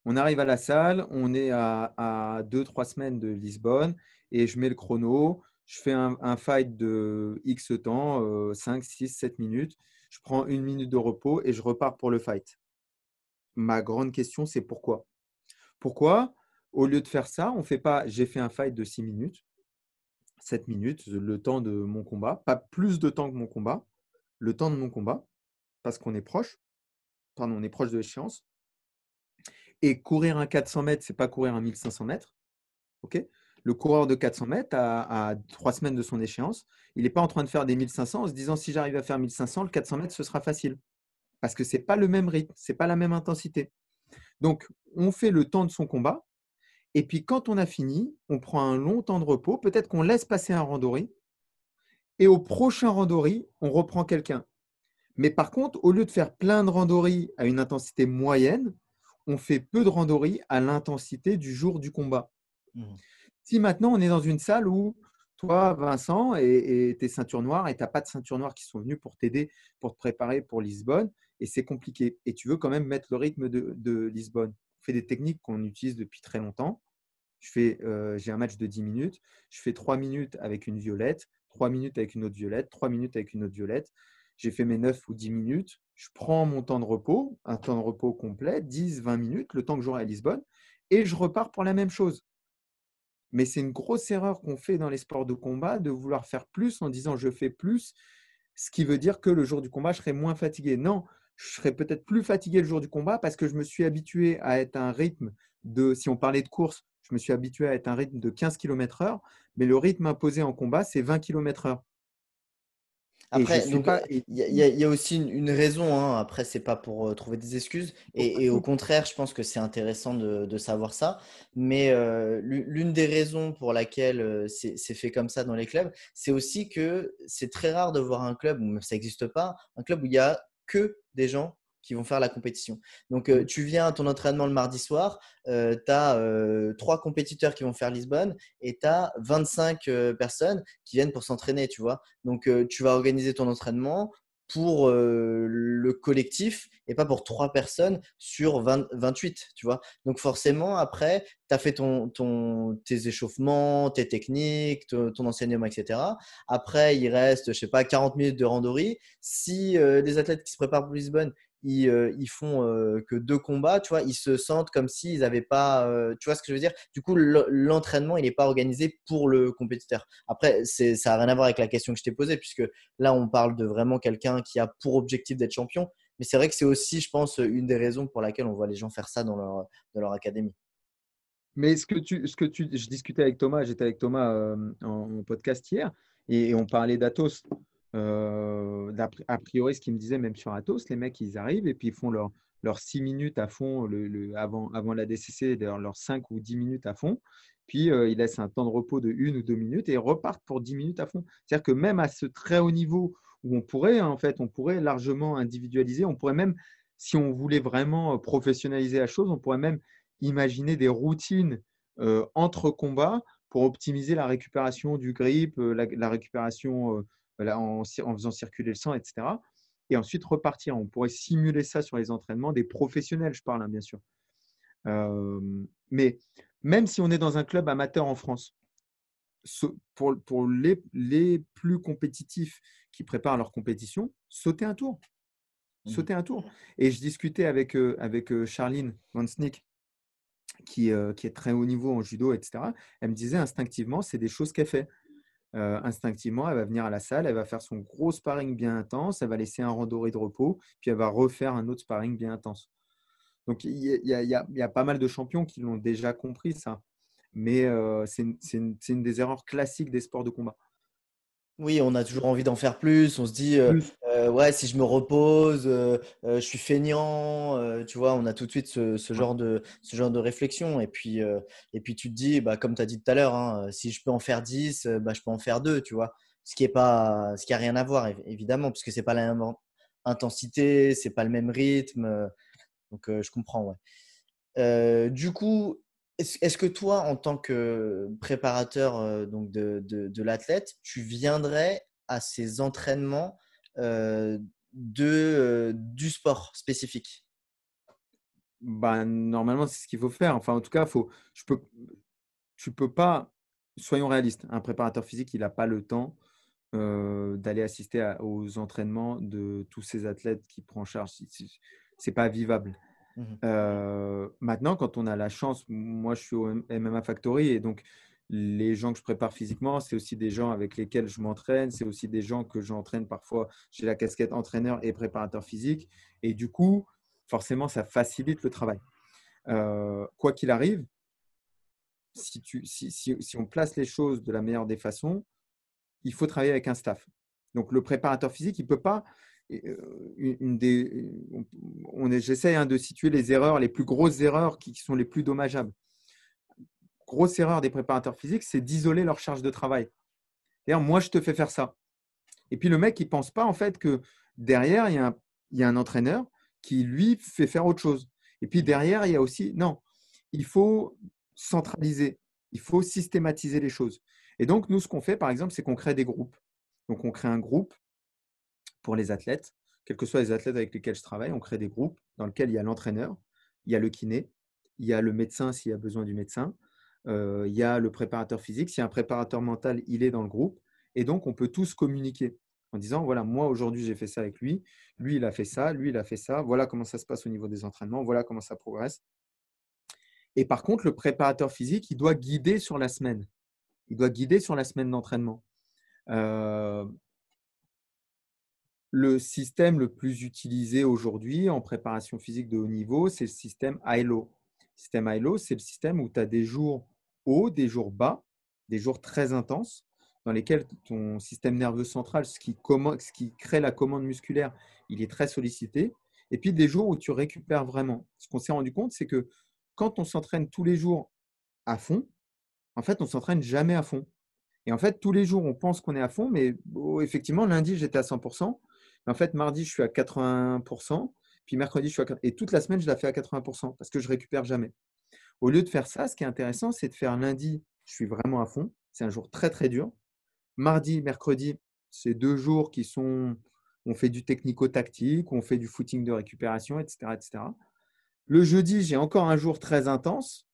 On arrive à la salle, on est à 2-3 semaines de Lisbonne et je mets le chrono. Je fais un, fight de X temps, 5, 6, 7 minutes. Je prends une minute de repos et je repars pour le fight. Ma grande question, c'est pourquoi? Pourquoi, au lieu de faire ça, on ne fait pas j'ai fait un fight de 6 minutes, 7 minutes, le temps de mon combat, pas plus de temps que mon combat, le temps de mon combat, parce qu'on est proche. Pardon, on est proche de l'échéance. Et courir un 400 mètres, ce n'est pas courir un 1500 mètres. ok? Le coureur de 400 mètres, à, trois semaines de son échéance, il n'est pas en train de faire des 1500 en se disant si j'arrive à faire 1500, le 400 mètres, ce sera facile. Parce que ce n'est pas le même rythme, ce n'est pas la même intensité. Donc, on fait le temps de son combat. Et puis, quand on a fini, on prend un long temps de repos. Peut-être qu'on laisse passer un randori. Et au prochain randori, on reprend quelqu'un. Mais par contre, au lieu de faire plein de randonnées à une intensité moyenne, on fait peu de randonnées à l'intensité du jour du combat. Mmh. Si maintenant on est dans une salle où toi, Vincent, et, tes ceintures noires, et tu n'as pas de ceintures noires qui sont venues pour t'aider, pour te préparer pour Lisbonne, et c'est compliqué, et tu veux quand même mettre le rythme de, Lisbonne. On fait des techniques qu'on utilise depuis très longtemps. Euh, j'ai un match de 10 minutes, je fais 3 minutes avec une violette, 3 minutes avec une autre violette, 3 minutes avec une autre violette j'ai fait mes 9 ou 10 minutes, je prends mon temps de repos, un temps de repos complet, 10, 20 minutes, le temps que j'aurai à Lisbonne, et je repars pour la même chose. Mais c'est une grosse erreur qu'on fait dans les sports de combat de vouloir faire plus en disant je fais plus, ce qui veut dire que le jour du combat, je serai moins fatigué. Non, je serai peut-être plus fatigué le jour du combat parce que je me suis habitué à être un rythme de, si on parlait de course, je me suis habitué à être un rythme de 15 km/h, mais le rythme imposé en combat, c'est 20 km/h. Après, il y, a aussi une, raison. Hein. Après, c'est pas pour euh, trouver des excuses. Et, au contraire, je pense que c'est intéressant de, savoir ça. Mais euh, l'une des raisons pour laquelle euh, c'est fait comme ça dans les clubs, c'est aussi que c'est très rare de voir un club, où ça n'existe pas, un club où il y a que des gens qui vont faire la compétition. Donc, euh, tu viens à ton entraînement le mardi soir, euh, tu as euh, trois compétiteurs qui vont faire Lisbonne et tu as 25 personnes qui viennent pour s'entraîner, tu vois. Donc, tu vas organiser ton entraînement pour le collectif et pas pour trois personnes sur 28, tu vois. Donc forcément, après, tu as fait ton, ton, tes échauffements, tes techniques, ton, enseignement, etc. Après, il reste, je sais pas, 40 minutes de randonnée. Si les athlètes qui se préparent pour Lisbonne, ils, euh, font euh, que deux combats, tu vois, ils se sentent comme s'ils n'avaient pas, euh, tu vois ce que je veux dire? Du coup, l'entraînement, il n'est pas organisé pour le compétiteur. Après, ça n'a rien à voir avec la question que je t'ai posée, puisque là, on parle de vraiment quelqu'un qui a pour objectif d'être champion. Mais c'est vrai que c'est aussi, je pense, une des raisons pour laquelle on voit les gens faire ça dans leur, académie. Mais ce que tu, ce que tu, je discutais avec Thomas, j'étais avec Thomas en, podcast hier, et, on parlait d'Atos. Euh, a priori, ce qu'ils me disaient, même sur Atos, les mecs, ils arrivent et puis ils font leurs leur 6 minutes à fond avant, avant la DCC, leurs 5 ou 10 minutes à fond. Puis euh, ils laissent un temps de repos de 1 ou 2 minutes et repartent pour 10 minutes à fond. C'est-à-dire que même à ce très haut niveau où on pourrait, en fait, on pourrait largement individualiser, on pourrait même, si on voulait vraiment professionnaliser la chose, on pourrait même imaginer des routines euh, entre combats pour optimiser la récupération du grip, euh, la, récupération en, faisant circuler le sang, etc. Et ensuite repartir. On pourrait simuler ça sur les entraînements des professionnels, je parle hein, bien sûr. Euh, mais même si on est dans un club amateur en France, pour, pour les, les, plus compétitifs qui préparent leur compétition, sauter un tour. Mmh. Sauter un tour. Et je discutais avec, euh, avec euh, Charline Vansnick, qui, qui est très haut niveau en judo, etc. Elle me disait instinctivement, c'est des choses qu'elle fait. Euh, instinctivement, elle va venir à la salle, elle va faire son gros sparring bien intense, elle va laisser un randoré de repos, puis elle va refaire un autre sparring bien intense. Donc, il y, a, pas mal de champions qui l'ont déjà compris, ça. Mais euh, c'est une, des erreurs classiques des sports de combat. Oui, on a toujours envie d'en faire plus. On se dit, euh, euh, ouais, si je me repose, euh, je suis feignant. tu vois, on a tout de suite ce, genre, de, ce genre de réflexion. Et puis, et puis tu te dis, bah, comme tu as dit tout à l'heure, hein, si je peux en faire 10, bah, je peux en faire 2, tu vois. Ce qui n'a pas, ce qui a rien à voir, évidemment, puisque ce n'est pas la même intensité, ce n'est pas le même rythme. Donc, je comprends, ouais. du coup, est-ce que toi, en tant que préparateur euh, donc de, de, l'athlète, tu viendrais à ces entraînements euh, de, euh, du sport spécifique bah, Normalement, c'est ce qu'il faut faire. Enfin, en tout cas, faut, je peux, tu peux pas, soyons réalistes, un préparateur physique, il n'a pas le temps d'aller assister aux entraînements de tous ces athlètes qui prend en charge. Ce n'est pas vivable. Mmh euh, maintenant, quand on a la chance, moi je suis au MMA Factory et donc les gens que je prépare physiquement, c'est aussi des gens avec lesquels je m'entraîne, c'est aussi des gens que j'entraîne parfois. J'ai la casquette entraîneur et préparateur physique et du coup, forcément, ça facilite le travail. Euh, quoi qu'il arrive, si, on place les choses de la meilleure des façons, il faut travailler avec un staff. Donc le préparateur physique, il ne peut pas, des, on j'essaie hein, de situer les erreurs, les plus grosses erreurs qui sont les plus dommageables. Grosse erreur des préparateurs physiques, c'est d'isoler leur charge de travail. D'ailleurs, moi, je te fais faire ça. Et puis le mec, il pense pas en fait que derrière, il y, a un, il y a un entraîneur qui lui fait faire autre chose. Et puis derrière, il y a aussi non, il faut centraliser, il faut systématiser les choses. Et donc nous, ce qu'on fait, par exemple, c'est qu'on crée des groupes. Donc on crée un groupe pour les athlètes, quels que soient les athlètes avec lesquels je travaille, on crée des groupes dans lesquels il y a l'entraîneur, il y a le kiné, il y a le médecin s'il y a besoin du médecin, il y a le préparateur physique. S'il y a un préparateur mental, il est dans le groupe. Et donc, on peut tous communiquer en disant, voilà, moi aujourd'hui, j'ai fait ça avec lui, lui, il a fait ça, lui, il a fait ça, voilà comment ça se passe au niveau des entraînements, voilà comment ça progresse. Et par contre, le préparateur physique, il doit guider sur la semaine. Il doit guider sur la semaine d'entraînement. Euh, le système le plus utilisé aujourd'hui en préparation physique de haut niveau, c'est le système ILO. Le système ILO, c'est le système où tu as des jours hauts, des jours bas, des jours très intenses, dans lesquels ton système nerveux central, ce qui, crée la commande musculaire, il est très sollicité. Et puis des jours où tu récupères vraiment. Ce qu'on s'est rendu compte, c'est que quand on s'entraîne tous les jours à fond, en fait, on s'entraîne jamais à fond. Et en fait, tous les jours, on pense qu'on est à fond, mais effectivement, lundi, j'étais à 100%. En fait, mardi, je suis à 80%, puis mercredi, je suis à 80%. Et toute la semaine, je la fais à 80% parce que je récupère jamais. Au lieu de faire ça, ce qui est intéressant, c'est de faire lundi, je suis vraiment à fond. C'est un jour très, très dur. Mardi, mercredi, c'est deux jours qui sont. On fait du technico-tactique, on fait du footing de récupération, etc. etc. Le jeudi, j'ai encore un jour très intense.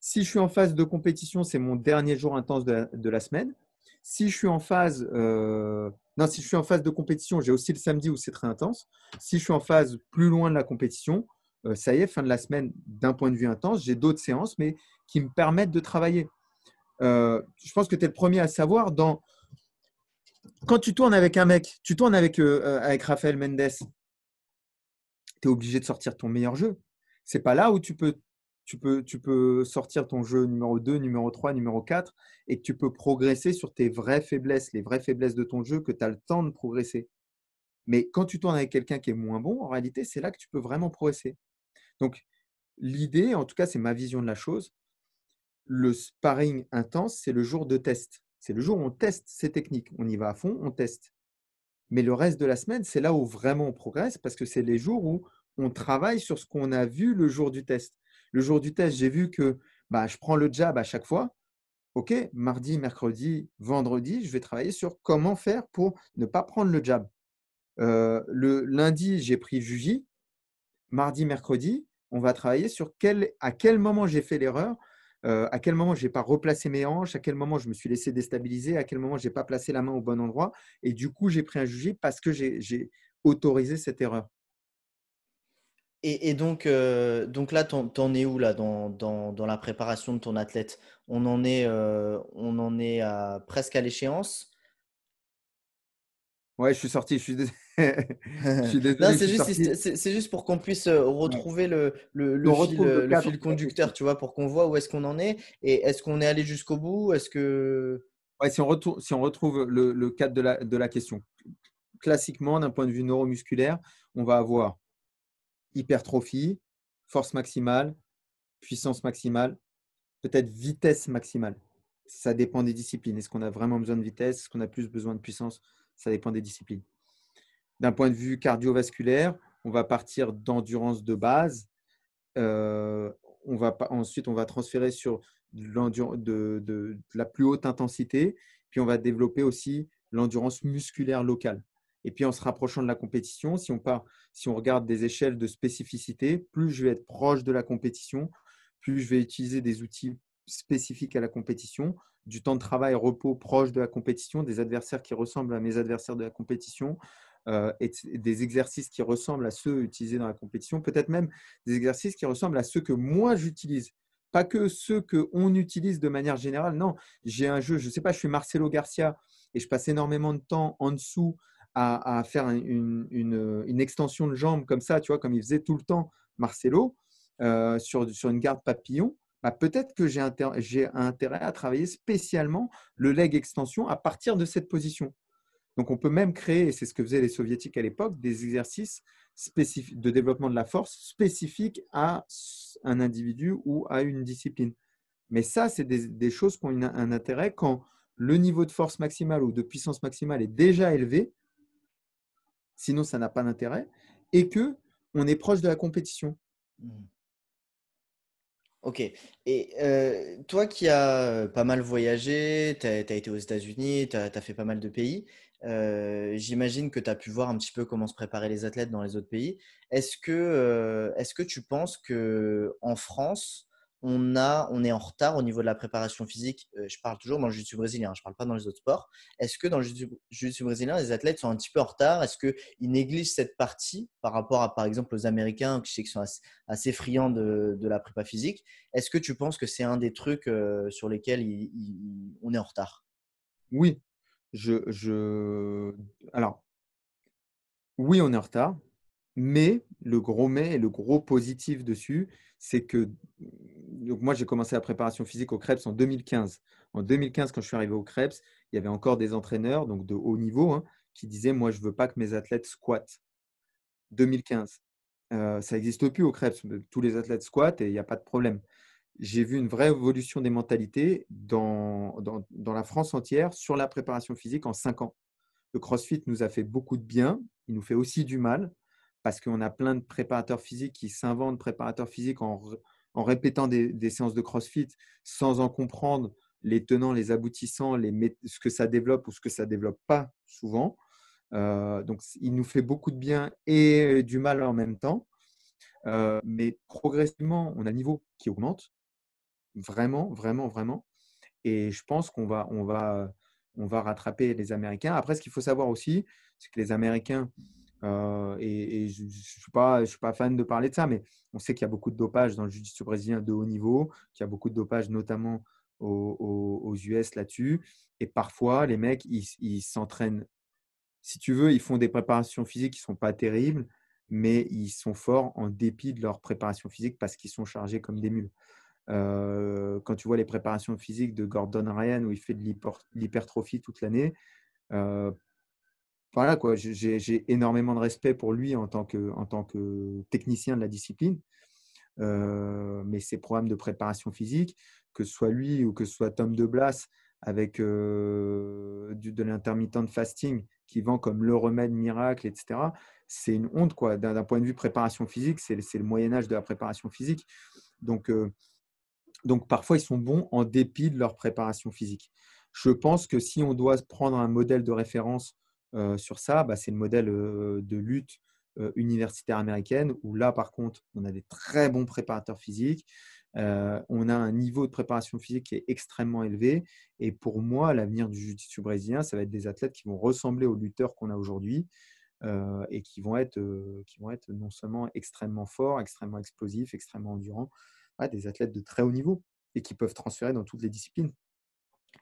Si je suis en phase de compétition, c'est mon dernier jour intense de la, semaine. Si je suis en phase euh, non, si je suis en phase de compétition, j'ai aussi le samedi où c'est très intense. Si je suis en phase plus loin de la compétition, ça y est, fin de la semaine, d'un point de vue intense, j'ai d'autres séances, mais qui me permettent de travailler. Euh, je pense que tu es le premier à savoir dans. Quand tu tournes avec un mec, tu tournes avec, euh, Raphaël Mendes, tu es obligé de sortir ton meilleur jeu. C'est pas là où tu peux tu peux, tu peux sortir ton jeu numéro 2, numéro 3, numéro 4 et que tu peux progresser sur tes vraies faiblesses, les vraies faiblesses de ton jeu, que tu as le temps de progresser. Mais quand tu tournes avec quelqu'un qui est moins bon, en réalité, c'est là que tu peux vraiment progresser. Donc, l'idée, en tout cas, c'est ma vision de la chose. Le sparring intense, c'est le jour de test. C'est le jour où on teste ces techniques. On y va à fond, on teste. Mais le reste de la semaine, c'est là où vraiment on progresse parce que c'est les jours où on travaille sur ce qu'on a vu le jour du test. Le jour du test, j'ai vu que bah, je prends le jab à chaque fois. OK, mardi, mercredi, vendredi, je vais travailler sur comment faire pour ne pas prendre le jab. Euh, le lundi, j'ai pris Juji. Mardi, mercredi, on va travailler sur quel, à quel moment j'ai fait l'erreur, euh, à quel moment je n'ai pas replacé mes hanches, à quel moment je me suis laissé déstabiliser, à quel moment je n'ai pas placé la main au bon endroit. Et du coup, j'ai pris un Juji parce que j'ai autorisé cette erreur. Et, donc, euh, donc là, tu en, es où là dans, dans, la préparation de ton athlète? On en, est, on en est à, presque à l'échéance? Ouais, je suis sorti. Je suis, c'est juste, pour qu'on puisse euh, retrouver le, le, le, fil, le, fil, conducteur, tu vois, pour qu'on voit où est-ce qu'on en est. Et est-ce qu'on est allé jusqu'au bout? Est-ce que ouais, si on retrouve, si on retrouve le, cadre de la, de la question, classiquement, d'un point de vue neuromusculaire, on va avoir hypertrophie, force maximale, puissance maximale, peut-être vitesse maximale. Ça dépend des disciplines. Est-ce qu'on a vraiment besoin de vitesse? Est-ce qu'on a plus besoin de puissance? Ça dépend des disciplines. D'un point de vue cardiovasculaire, on va partir d'endurance de base. Euh, on va, ensuite, on va transférer sur de, de, la plus haute intensité. Puis, on va développer aussi l'endurance musculaire locale. Et puis, en se rapprochant de la compétition, si on, part, si on regarde des échelles de spécificité, plus je vais être proche de la compétition, plus je vais utiliser des outils spécifiques à la compétition, du temps de travail repos proche de la compétition, des adversaires qui ressemblent à mes adversaires de la compétition, euh, et des exercices qui ressemblent à ceux utilisés dans la compétition, peut-être même des exercices qui ressemblent à ceux que moi j'utilise. Pas que ceux qu'on utilise de manière générale. Non, j'ai un jeu, je ne sais pas, je suis Marcelo Garcia et je passe énormément de temps en dessous à, faire une, une, extension de jambe comme ça, tu vois, comme il faisait tout le temps Marcelo, euh, sur, sur une garde papillon. Bah, peut-être que j'ai intérêt à travailler spécialement le leg extension à partir de cette position. Donc, on peut même créer, et c'est ce que faisaient les soviétiques à l'époque, des exercices de développement de la force spécifiques à un individu ou à une discipline. Mais ça, c'est des, choses qui ont un intérêt quand le niveau de force maximale ou de puissance maximale est déjà élevé, sinon ça n'a pas d'intérêt, et que on est proche de la compétition. Ok. Et euh, toi qui as pas mal voyagé, tu as, été aux États-Unis, tu as, fait pas mal de pays, euh, j'imagine que tu as pu voir un petit peu comment se préparer les athlètes dans les autres pays. Est-ce que, euh, est-ce que tu penses qu'en France, on, a, on est en retard au niveau de la préparation physique. Euh, je parle toujours dans le jiu-jitsu brésilien, je ne parle pas dans les autres sports. Est-ce que dans le jiu-jitsu brésilien, les athlètes sont un petit peu en retard? Est-ce qu'ils négligent cette partie par rapport à, par exemple, aux Américains qui sont assez, friands de, la prépa physique? Est-ce que tu penses que c'est un des trucs euh, sur lesquels on est en retard? Oui. Je, je... Alors, oui, on est en retard. Mais le gros mais et le gros positif dessus, c'est que donc moi, j'ai commencé la préparation physique au Krebs en 2015. En 2015, quand je suis arrivé au Krebs, il y avait encore des entraîneurs donc de haut niveau hein, qui disaient Moi, je ne veux pas que mes athlètes squattent. 2015. Euh, ça n'existe plus au Krebs. Tous les athlètes squattent et il n'y a pas de problème. J'ai vu une vraie évolution des mentalités dans, dans, dans, la France entière sur la préparation physique en cinq ans. Le CrossFit nous a fait beaucoup de bien, il nous fait aussi du mal parce qu'on a plein de préparateurs physiques qui s'inventent préparateurs physiques en, en répétant des, séances de CrossFit sans en comprendre les tenants, les aboutissants, ce que ça développe ou ce que ça ne développe pas souvent. Euh, donc, il nous fait beaucoup de bien et du mal en même temps. Euh, mais progressivement, on a un niveau qui augmente. Vraiment, vraiment, vraiment. Et je pense qu'on va, on va, on va rattraper les Américains. Après, ce qu'il faut savoir aussi, c'est que les Américains, euh, et, je ne suis, pas, fan de parler de ça, mais on sait qu'il y a beaucoup de dopage dans le jiu-jitsu brésilien de haut niveau, qu'il y a beaucoup de dopage notamment aux, US là-dessus. Et parfois, les mecs, ils s'entraînent. Si tu veux, ils font des préparations physiques qui ne sont pas terribles, mais ils sont forts en dépit de leur préparation physique parce qu'ils sont chargés comme des mules. Euh, quand tu vois les préparations physiques de Gordon Ryan où il fait de l'hypertrophie toute l'année, euh, voilà quoi, j'ai énormément de respect pour lui en tant que, en tant que technicien de la discipline. Euh, mais ses programmes de préparation physique, que ce soit lui ou que ce soit Tom DeBlas avec euh, du, de l'intermittent fasting qui vend comme le remède miracle, etc. C'est une honte quoi. D'un point de vue préparation physique, c'est le Moyen Âge de la préparation physique. Donc, euh, donc parfois ils sont bons en dépit de leur préparation physique. Je pense que si on doit prendre un modèle de référence sur ça, bah, c'est le modèle de lutte euh, universitaire américaine, où là, par contre, on a des très bons préparateurs physiques. Euh, on a un niveau de préparation physique qui est extrêmement élevé. Et pour moi, l'avenir du jiu-jitsu brésilien, ça va être des athlètes qui vont ressembler aux lutteurs qu'on a aujourd'hui euh, et qui vont, être, qui vont être non seulement extrêmement forts, extrêmement explosifs, extrêmement endurants, des athlètes de très haut niveau et qui peuvent transférer dans toutes les disciplines.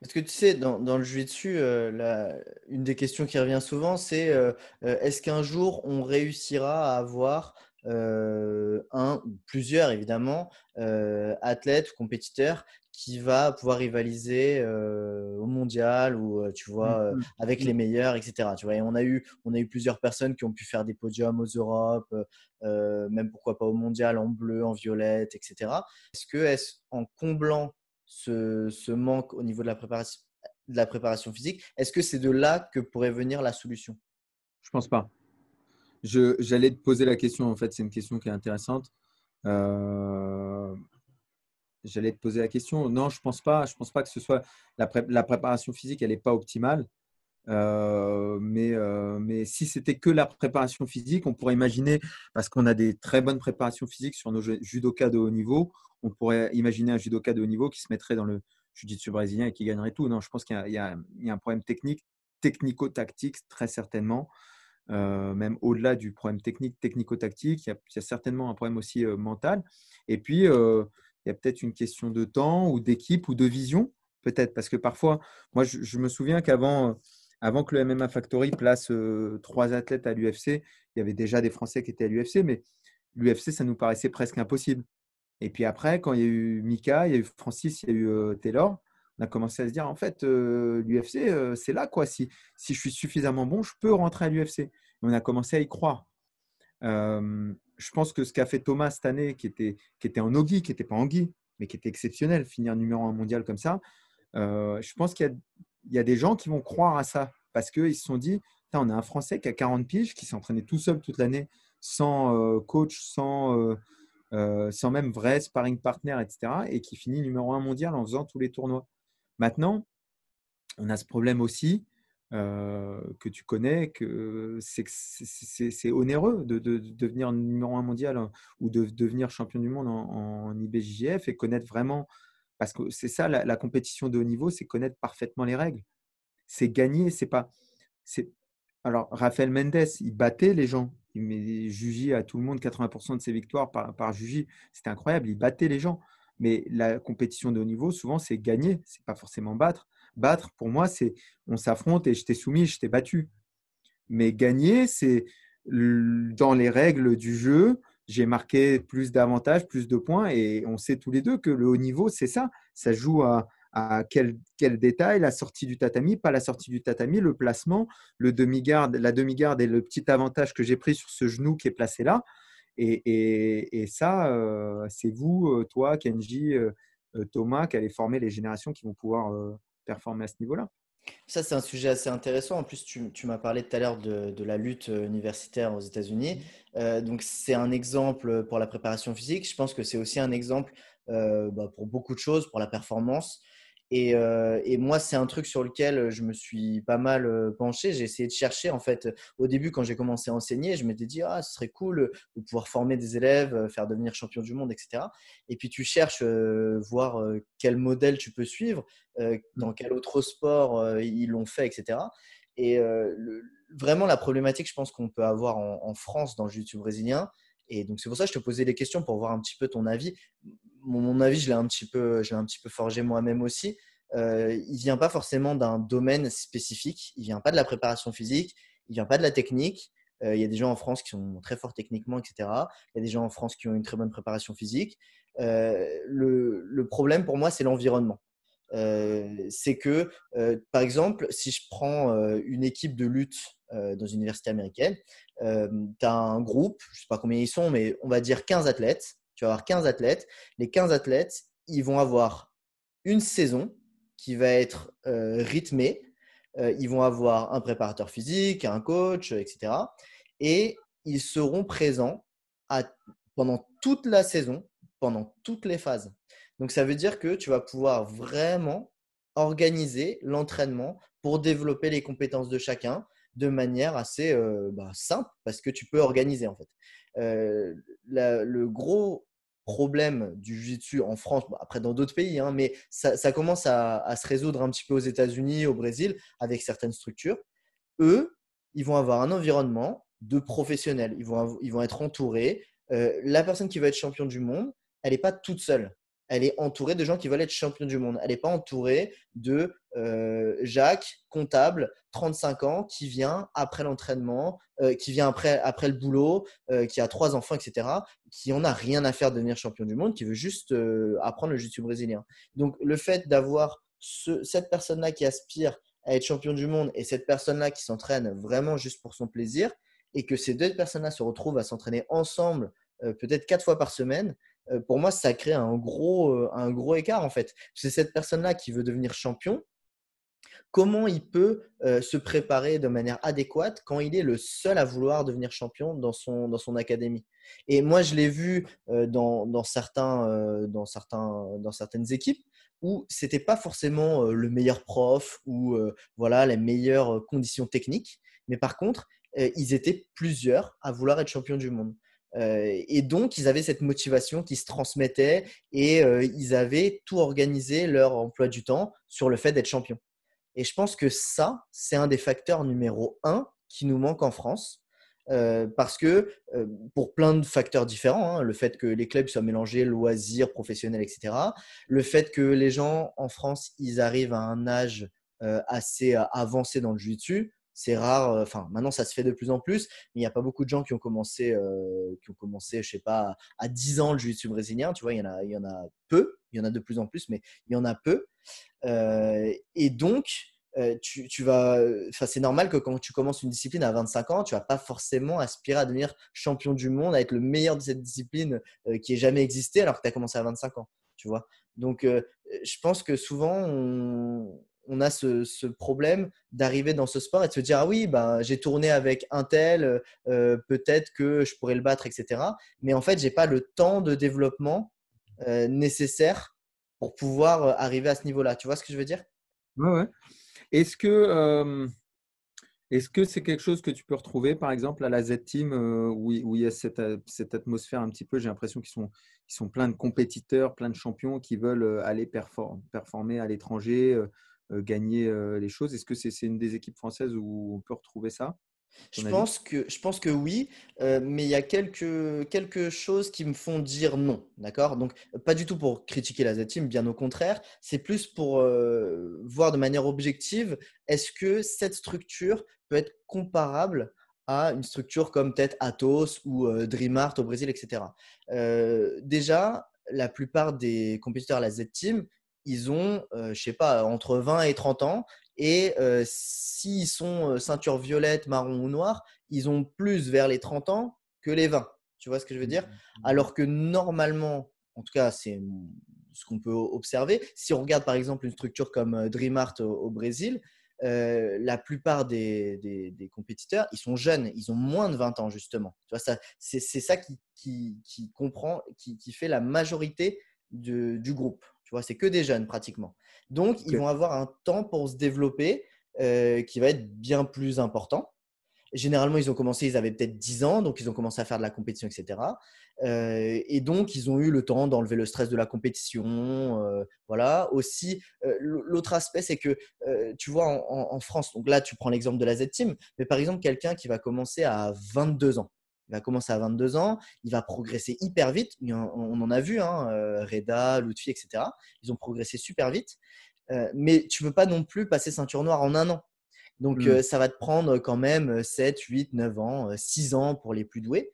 Parce que tu sais, dans, dans le jiu-jitsu, euh, une des questions qui revient souvent, c'est euh, euh, est-ce qu'un jour on réussira à avoir un ou plusieurs, évidemment, athlètes ou compétiteurs qui va pouvoir rivaliser au mondial ou tu vois mmh, avec mmh. les meilleurs, etc. Tu vois, et on a eu on a eu plusieurs personnes qui ont pu faire des podiums aux Europes, même pourquoi pas au mondial en bleu, en violette, etc. Est-ce que est en comblant ce, manque au niveau de la préparation, physique? Est-ce que c'est de là que pourrait venir la solution? Je pense pas. J'allais te poser la question, en fait, c'est une question qui est intéressante. Euh, j'allais te poser la question. Non, je ne pense pas. Je pense pas que ce soit la, la préparation physique, elle n'est pas optimale. Euh, mais, euh, mais si c'était que la préparation physique, on pourrait imaginer, parce qu'on a des très bonnes préparations physiques sur nos judokas de haut niveau, on pourrait imaginer un judoka de haut niveau qui se mettrait dans le jiu-jitsu brésilien et qui gagnerait tout. Non, je pense qu'il y, a un problème technique, technico-tactique, très certainement. Euh, même au-delà du problème technique, technico-tactique, il, y, a certainement un problème aussi mental. Et puis, il y a peut-être une question de temps ou d'équipe ou de vision, peut-être, parce que parfois, moi, je me souviens qu'avant avant que le MMA Factory place euh, trois athlètes à l'UFC, il y avait déjà des Français qui étaient à l'UFC, mais l'UFC, ça nous paraissait presque impossible. Et puis après, quand il y a eu Mika, il y a eu Francis, il y a eu euh, Taylor, on a commencé à se dire, en fait, euh, l'UFC, c'est là, quoi. Si, si je suis suffisamment bon, je peux rentrer à l'UFC. On a commencé à y croire. je pense que ce qu'a fait Thomas cette année, qui était, qui était en Ogi, qui n'était pas en Guy, mais qui était exceptionnel, finir numéro un mondial comme ça, je pense qu'il y a il y a des gens qui vont croire à ça parce qu'ils se sont dit on a un Français qui a 40 piges, qui s'entraînait tout seul toute l'année, sans euh, coach, sans, euh, euh, sans même vrai sparring partner, etc. Et qui finit numéro un mondial en faisant tous les tournois. Maintenant, on a ce problème aussi que tu connais, que c'est onéreux de, devenir numéro un mondial hein, ou de devenir champion du monde en, en IBJJF et connaître vraiment parce que c'est ça, la, compétition de haut niveau, c'est connaître parfaitement les règles. C'est gagner, c'est pas. Alors, Rafael Mendes, il battait les gens. Il Juji à tout le monde 80% de ses victoires par, par. C'était incroyable. Il battait les gens. Mais la compétition de haut niveau, souvent, c'est gagner. C'est pas forcément battre. Battre, pour moi, c'est on s'affronte et je t'ai soumis, je t'ai battu. Mais gagner, c'est dans les règles du jeu, j'ai marqué plus d'avantages, plus de points. Et on sait tous les deux que le haut niveau, c'est ça. Ça joue à, quel, détail? La sortie du tatami, pas la sortie du tatami, le placement, le demi-garde, la demi-garde et le petit avantage que j'ai pris sur ce genou qui est placé là. Et, ça, euh, c'est vous, euh, toi, Kenji, euh, Thomas, qui allez former les générations qui vont pouvoir performer à ce niveau-là. Ça, c'est un sujet assez intéressant. En plus, tu, m'as parlé tout à l'heure de, la lutte euh, universitaire aux États-Unis. Euh, donc, c'est un exemple pour la préparation physique. Je pense que c'est aussi un exemple euh, bah, pour beaucoup de choses, pour la performance. Euh, et, moi, c'est un truc sur lequel je me suis pas mal euh, penché. J'ai essayé de chercher, en fait, au début, quand j'ai commencé à enseigner, je m'étais dit, ah, ce serait cool de pouvoir former des élèves, euh, faire devenir champion du monde, etc. Et puis, tu cherches, voir quel modèle tu peux suivre, dans quel autre sport ils l'ont fait, etc. Et vraiment, la problématique, je pense qu'on peut avoir en, France dans le jiu brésilien, et donc, c'est pour ça que je te posais des questions pour voir un petit peu ton avis mon, avis, je l'ai un petit peu, un petit peu forgé moi-même aussi. Euh, il vient pas forcément d'un domaine spécifique. Il vient pas de la préparation physique. Il vient pas de la technique. Euh, il y a des gens en France qui sont très forts techniquement, etc. Il y a des gens en France qui ont une très bonne préparation physique. Euh, le, le, problème pour moi, c'est l'environnement. c'est que, par exemple, si je prends une équipe de lutte dans une université américaine, tu as un groupe, je ne sais pas combien ils sont, mais on va dire 15 athlètes. Tu vas avoir 15 athlètes. Les 15 athlètes, ils vont avoir une saison qui va être rythmée euh, ils vont avoir un préparateur physique, un coach, etc. Et ils seront présents pendant toute la saison, pendant toutes les phases. Donc ça veut dire que tu vas pouvoir vraiment organiser l'entraînement pour développer les compétences de chacun de manière assez euh, bah, simple parce que tu peux organiser en fait. Le gros problème du jiu-jitsu en France, après dans d'autres pays, hein, mais ça, commence à, se résoudre un petit peu aux États-Unis, au Brésil, avec certaines structures. Eux, ils vont avoir un environnement de professionnels. Ils vont, ils vont être entourés. La personne qui va être champion du monde, elle n'est pas toute seule elle est entourée de gens qui veulent être champion du monde. Elle n'est pas entourée de euh, Jacques, comptable, 35 ans, qui vient après l'entraînement, euh, qui vient après, après le boulot, euh, qui a trois enfants, etc., qui en a rien à faire de devenir champion du monde, qui veut juste apprendre le jiu-jitsu brésilien. Donc, le fait d'avoir cette personne-là qui aspire à être champion du monde et cette personne-là qui s'entraîne vraiment juste pour son plaisir, et que ces deux personnes-là se retrouvent à s'entraîner ensemble, peut-être quatre fois par semaine, pour moi, ça crée un gros, euh, un gros écart en fait. C'est cette personne-là qui veut devenir champion. Comment il peut euh, se préparer de manière adéquate quand il est le seul à vouloir devenir champion dans son, dans son académie? Et moi, je l'ai vu dans, dans, certains, dans, certains, dans certaines équipes où c'était pas forcément le meilleur prof ou voilà les meilleures conditions techniques, mais par contre, ils étaient plusieurs à vouloir être champion du monde. Euh, et donc, ils avaient cette motivation qui se transmettait et euh, ils avaient tout organisé leur emploi du temps sur le fait d'être champion. Et je pense que ça, c'est un des facteurs numéro un qui nous manque en France. Euh, parce que pour plein de facteurs différents, hein, le fait que les clubs soient mélangés, loisirs, professionnels, etc., le fait que les gens en France, ils arrivent à un âge assez avancé dans le jiu-jitsu, c'est rare. Euh, enfin, maintenant, ça se fait de plus en plus, mais il n'y a pas beaucoup de gens qui ont commencé, euh, qui ont commencé, je sais pas, à 10 ans le jiu-jitsu brésilien. Tu vois, il y en a, il y en a peu. Il y en a de plus en plus, mais il y en a peu. Euh, et donc, tu, tu, vas, enfin, c'est normal que quand tu commences une discipline à 25 ans, tu vas pas forcément aspirer à devenir champion du monde, à être le meilleur de cette discipline qui ait jamais existé, alors que tu as commencé à 25 ans. Tu vois. Donc, je pense que souvent, on, on a ce, problème d'arriver dans ce sport et de se dire ah oui bah, j'ai tourné avec un tel euh, peut-être que je pourrais le battre etc mais en fait j'ai pas le temps de développement euh, nécessaire pour pouvoir euh, arriver à ce niveau là tu vois ce que je veux dire? Ouais, est-ce que c'est quelque chose que tu peux retrouver par exemple à la Z Team où, il y a cette, atmosphère un petit peu j'ai l'impression qu'ils sont ils sont plein de compétiteurs plein de champions qui veulent aller performer à l'étranger gagner les choses? Est-ce que c'est une des équipes françaises où on peut retrouver ça je pense, que, je pense que oui, euh, mais il y a quelques, quelques choses qui me font dire non. D'accord? Donc, pas du tout pour critiquer la Z-Team, bien au contraire. C'est plus pour voir de manière objective est-ce que cette structure peut être comparable à une structure comme peut-être Atos ou Dreamart au Brésil, etc. déjà, la plupart des compétiteurs à la Z-Team, ils ont, je euh, je sais pas, entre 20 et 30 ans. Et euh, s'ils sont euh, ceinture violette, marron ou noir, ils ont plus vers les 30 ans que les 20. Tu vois ce que je veux dire? Mmh. Alors que normalement, en tout cas, c'est ce qu'on peut observer. Si on regarde par exemple une structure comme DreamArt au, Brésil, la plupart des, des, compétiteurs, ils sont jeunes, ils ont moins de 20 ans justement. Tu vois, c'est, ça qui, qui, qui comprend, qui, qui, fait la majorité de, du groupe c'est que des jeunes pratiquement. Donc, ils vont avoir un temps pour se développer euh, qui va être bien plus important. Généralement, ils ont commencé, ils avaient peut-être 10 ans, donc ils ont commencé à faire de la compétition, etc. Euh, et donc, ils ont eu le temps d'enlever le stress de la compétition. Euh, voilà. Aussi, l'autre aspect, c'est que, tu vois, en, en, France, donc là, tu prends l'exemple de la Z-Team, mais par exemple, quelqu'un qui va commencer à 22 ans, il va commencer à 22 ans, il va progresser hyper vite. On en a vu, hein, euh, Reda, Lutfi, etc. Ils ont progressé super vite. Euh, mais tu ne peux pas non plus passer ceinture noire en un an. Donc, Mm. euh, ça va te prendre quand même 7, 8, 9 ans, euh, 6 ans pour les plus doués.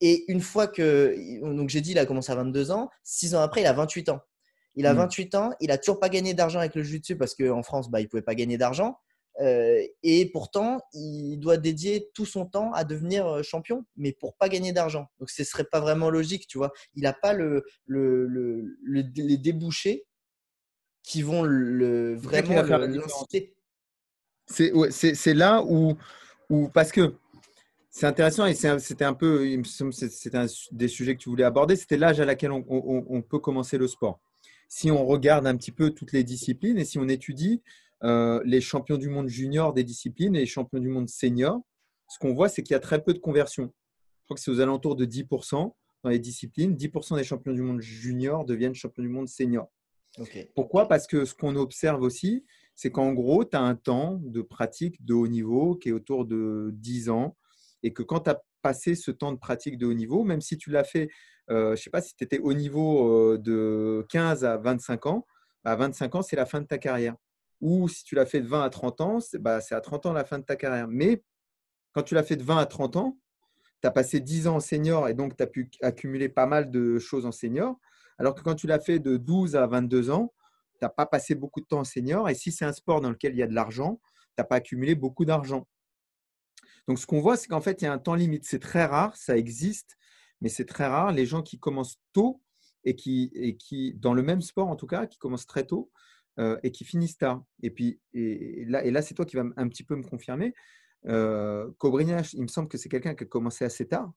Et une fois que. Donc, j'ai dit, il a commencé à 22 ans. 6 ans après, il a 28 ans. Il a Mm. 28 ans. Il a toujours pas gagné d'argent avec le jiu-jitsu parce qu'en France, bah, il pouvait pas gagner d'argent. Euh, et pourtant, il doit dédier tout son temps à devenir euh, champion, mais pour pas gagner d'argent. Donc, ce serait pas vraiment logique, tu vois. Il n'a pas le, le, le- le- les débouchés qui vont le, vraiment l'inciter. C'est ouais, là où, où, parce que c'est intéressant et c'était un peu, il me semble, que c'était un des sujets que tu voulais aborder, c'était l'âge à laquelle on, on- on peut commencer le sport. Si on regarde un petit peu toutes les disciplines et si on étudie euh, les champions du monde junior des disciplines et les champions du monde senior, ce qu'on voit, c'est qu'il y a très peu de conversion. Je crois que c'est aux alentours de 10% dans les disciplines. 10% des champions du monde junior deviennent champions du monde senior. Pourquoi? Parce que ce qu'on observe aussi, c'est qu'en gros, tu as un temps de pratique de haut niveau qui est autour de 10 ans et que quand tu as passé ce temps de pratique de haut niveau, même si tu l'as fait, euh, je ne sais pas si tu étais au niveau euh, de 15 à 25 ans, à 25 ans, c'est la fin de ta carrière. Ou si tu l'as fait de 20 à 30 ans, c'est bah, à 30 ans la fin de ta carrière. Mais quand tu l'as fait de 20 à 30 ans, tu as passé 10 ans en senior et donc tu as pu accumuler pas mal de choses en senior. Alors que quand tu l'as fait de 12 à 22 ans, tu n'as pas passé beaucoup de temps en senior. Et si c'est un sport dans lequel il y a de l'argent, tu n'as pas accumulé beaucoup d'argent. Donc, ce qu'on voit, c'est qu'en fait, il y a un temps limite. C'est très rare, ça existe, mais c'est très rare. Les gens qui commencent tôt et qui, dans le même sport en tout cas, qui commencent très tôt euh, et qui finissent tard. Et puis, et, et là, et là c'est toi qui vas un petit peu me confirmer. Euh, Cobrinha, il me semble que c'est quelqu'un qui a commencé assez tard.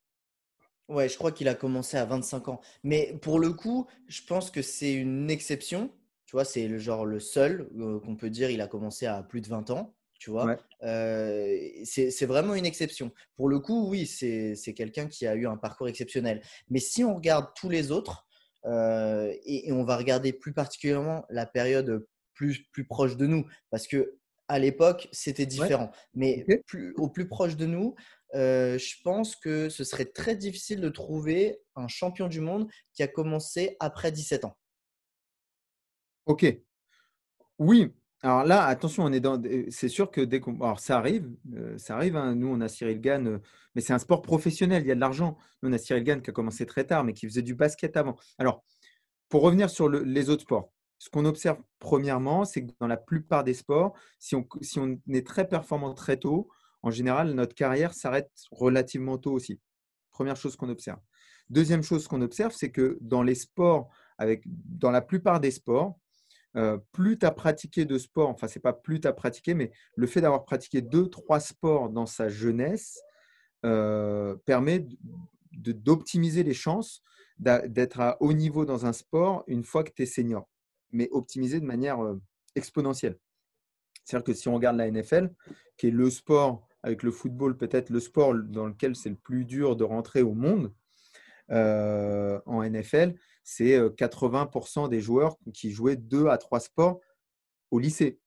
Ouais, je crois qu'il a commencé à 25 ans. Mais pour le coup, je pense que c'est une exception. Tu vois, c'est le genre le seul euh, qu'on peut dire il a commencé à plus de 20 ans. Tu vois, Ouais. Euh, c'est vraiment une exception. Pour le coup, oui, c'est quelqu'un qui a eu un parcours exceptionnel. Mais si on regarde tous les autres, euh, et, et on va regarder plus particulièrement la période plus, plus proche de nous, parce que à l'époque, c'était différent. Mais plus, au plus proche de nous, euh, je pense que ce serait très difficile de trouver un champion du monde qui a commencé après 17 ans. Ok. Oui. Alors là, attention, on est dans. C'est sûr que dès qu'on. Alors ça arrive, euh, ça arrive. hein. Nous, on a Cyril Gann, euh, mais c'est un sport professionnel. Il y a de l'argent. Nous, on a Cyril Gann qui a commencé très tard, mais qui faisait du basket avant. Alors, pour revenir sur le- les autres sports, ce qu'on observe premièrement, c'est que dans la plupart des sports, si on, si on est très performant très tôt, en général, notre carrière s'arrête relativement tôt aussi. Première chose qu'on observe. Deuxième chose qu'on observe, c'est que dans les sports, avec, dans la plupart des sports, plus tu as pratiqué de sport, enfin, c'est pas plus tu as pratiqué, mais le fait d'avoir pratiqué deux, trois sports dans sa jeunesse permet d'optimiser les chances d'être à haut niveau dans un sport une fois que tu es senior, mais optimiser de manière exponentielle. C'est-à-dire que si on regarde la NFL, qui est le sport avec le football, peut-être le sport dans lequel c'est le plus dur de rentrer au monde, en NFL, c'est euh, 80% des joueurs qui jouaient deux à trois sports au lycée.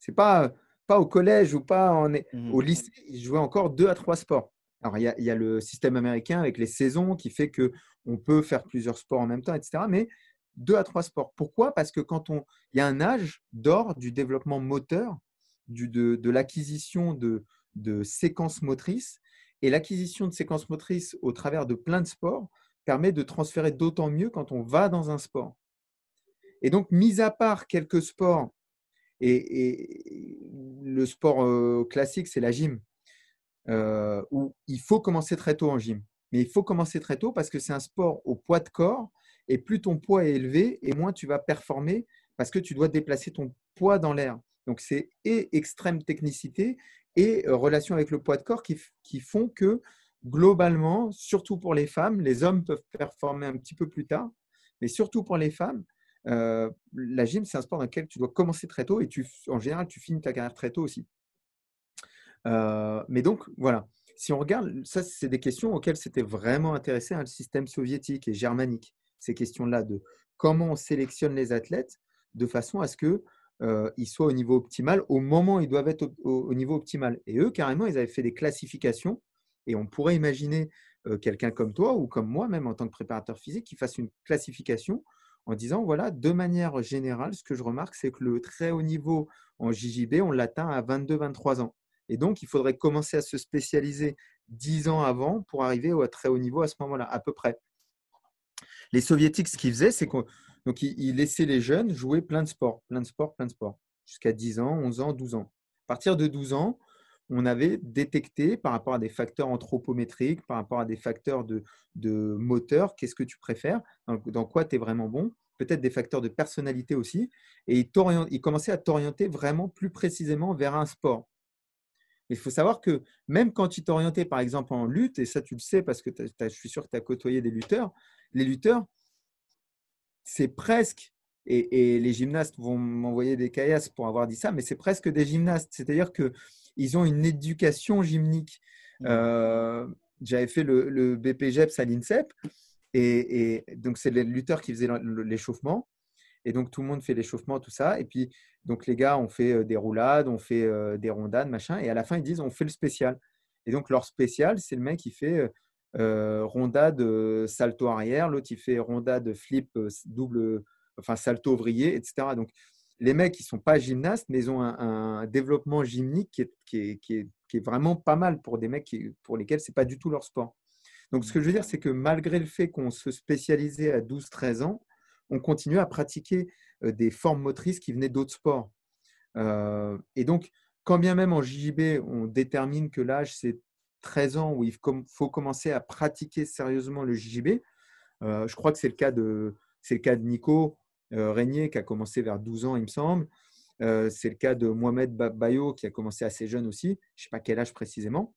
C'est pas pas au collège ou pas en, Mhm. au lycée, ils jouaient encore deux à trois sports. Alors il y, a, il y a le système américain avec les saisons qui fait que on peut faire plusieurs sports en même temps, etc. Mais deux à trois sports. Pourquoi? Parce que quand on, il y a un âge d'or du développement moteur, du, de, de l'acquisition de, de séquences motrices, et l'acquisition de séquences motrices au travers de plein de sports permet de transférer d'autant mieux quand on va dans un sport. Et donc, mis à part quelques sports, et, le sport euh, classique, c'est la gym, euh, où il faut commencer très tôt en gym. Mais il faut commencer très tôt parce que c'est un sport au poids de corps, et plus ton poids est élevé, et moins tu vas performer parce que tu dois déplacer ton poids dans l'air. Donc, c'est et extrême technicité et euh, relation avec le poids de corps qui, qui font que globalement, surtout pour les femmes, les hommes peuvent performer un petit peu plus tard, mais surtout pour les femmes, euh, la gym, c'est un sport dans lequel tu dois commencer très tôt et tu, en général, tu finis ta carrière très tôt aussi. Euh, mais donc, voilà. Si on regarde, ça, c'est des questions auxquelles s'était vraiment intéressé hein, le système soviétique et germanique. Ces questions-là de comment on sélectionne les athlètes de façon à ce que euh, soient au niveau optimal au moment où ils doivent être au- au niveau optimal. Et eux, carrément, ils avaient fait des classifications. Et on pourrait imaginer euh, quelqu'un comme toi ou comme moi, même en tant que préparateur physique, qui fasse une classification en disant, voilà, de manière générale, ce que je remarque, c'est que le très haut niveau en JJB, on l'atteint à 22-23 ans. Et donc, il faudrait commencer à se spécialiser 10 ans avant pour arriver au très haut niveau à ce moment-là, à peu près. Les soviétiques, ce qu'ils faisaient, c'est qu'ils laissaient les jeunes jouer plein de sports, plein de sports, plein de sports, jusqu'à 10 ans, 11 ans, 12 ans. À partir de 12 ans, on avait détecté par rapport à des facteurs anthropométriques, par rapport à des facteurs de, moteur, qu'est-ce que tu préfères, dans, quoi tu es vraiment bon, peut-être des facteurs de personnalité aussi, et il, il commençait à t'orienter vraiment plus précisément vers un sport. Il faut savoir que même quand tu t'orientais par exemple en lutte, et ça tu le sais parce que je suis sûr que tu as côtoyé des lutteurs, les lutteurs, c'est presque, et, les gymnastes vont m'envoyer des caillasses pour avoir dit ça, mais c'est presque des gymnastes. C'est-à-dire qu'ils ont une éducation gymnique. Mmh. Euh, j'avais fait le, le BPGEPS à l'INSEP, et, donc c'est les lutteurs qui faisaient l'échauffement. Et donc tout le monde fait l'échauffement, tout ça. Et puis donc les gars, on fait euh, des roulades, on fait euh, des rondades, machin. Et à la fin, ils disent on fait le spécial. Et donc leur spécial, c'est le mec qui fait euh, rondade, salto arrière, l'autre il fait rondade, flip, double, enfin salto ouvrier, etc. Donc les mecs, ils sont pas gymnastes, mais ils ont un, développement gymnique qui est, vraiment pas mal pour des mecs pour lesquels c'est pas du tout leur sport. Donc ce que je veux dire, c'est que malgré le fait qu'on se spécialisait à 12-13 ans, on continue à pratiquer des formes motrices qui venaient d'autres sports. et donc, quand bien même en JJB, on détermine que l'âge, c'est 13 ans où il faut commencer à pratiquer sérieusement le JJB, je crois que c'est le, de, le cas de Nico Régnier qui a commencé vers 12 ans, il me semble. c'est le cas de Mohamed Bayo qui a commencé assez jeune aussi, je ne sais pas quel âge précisément.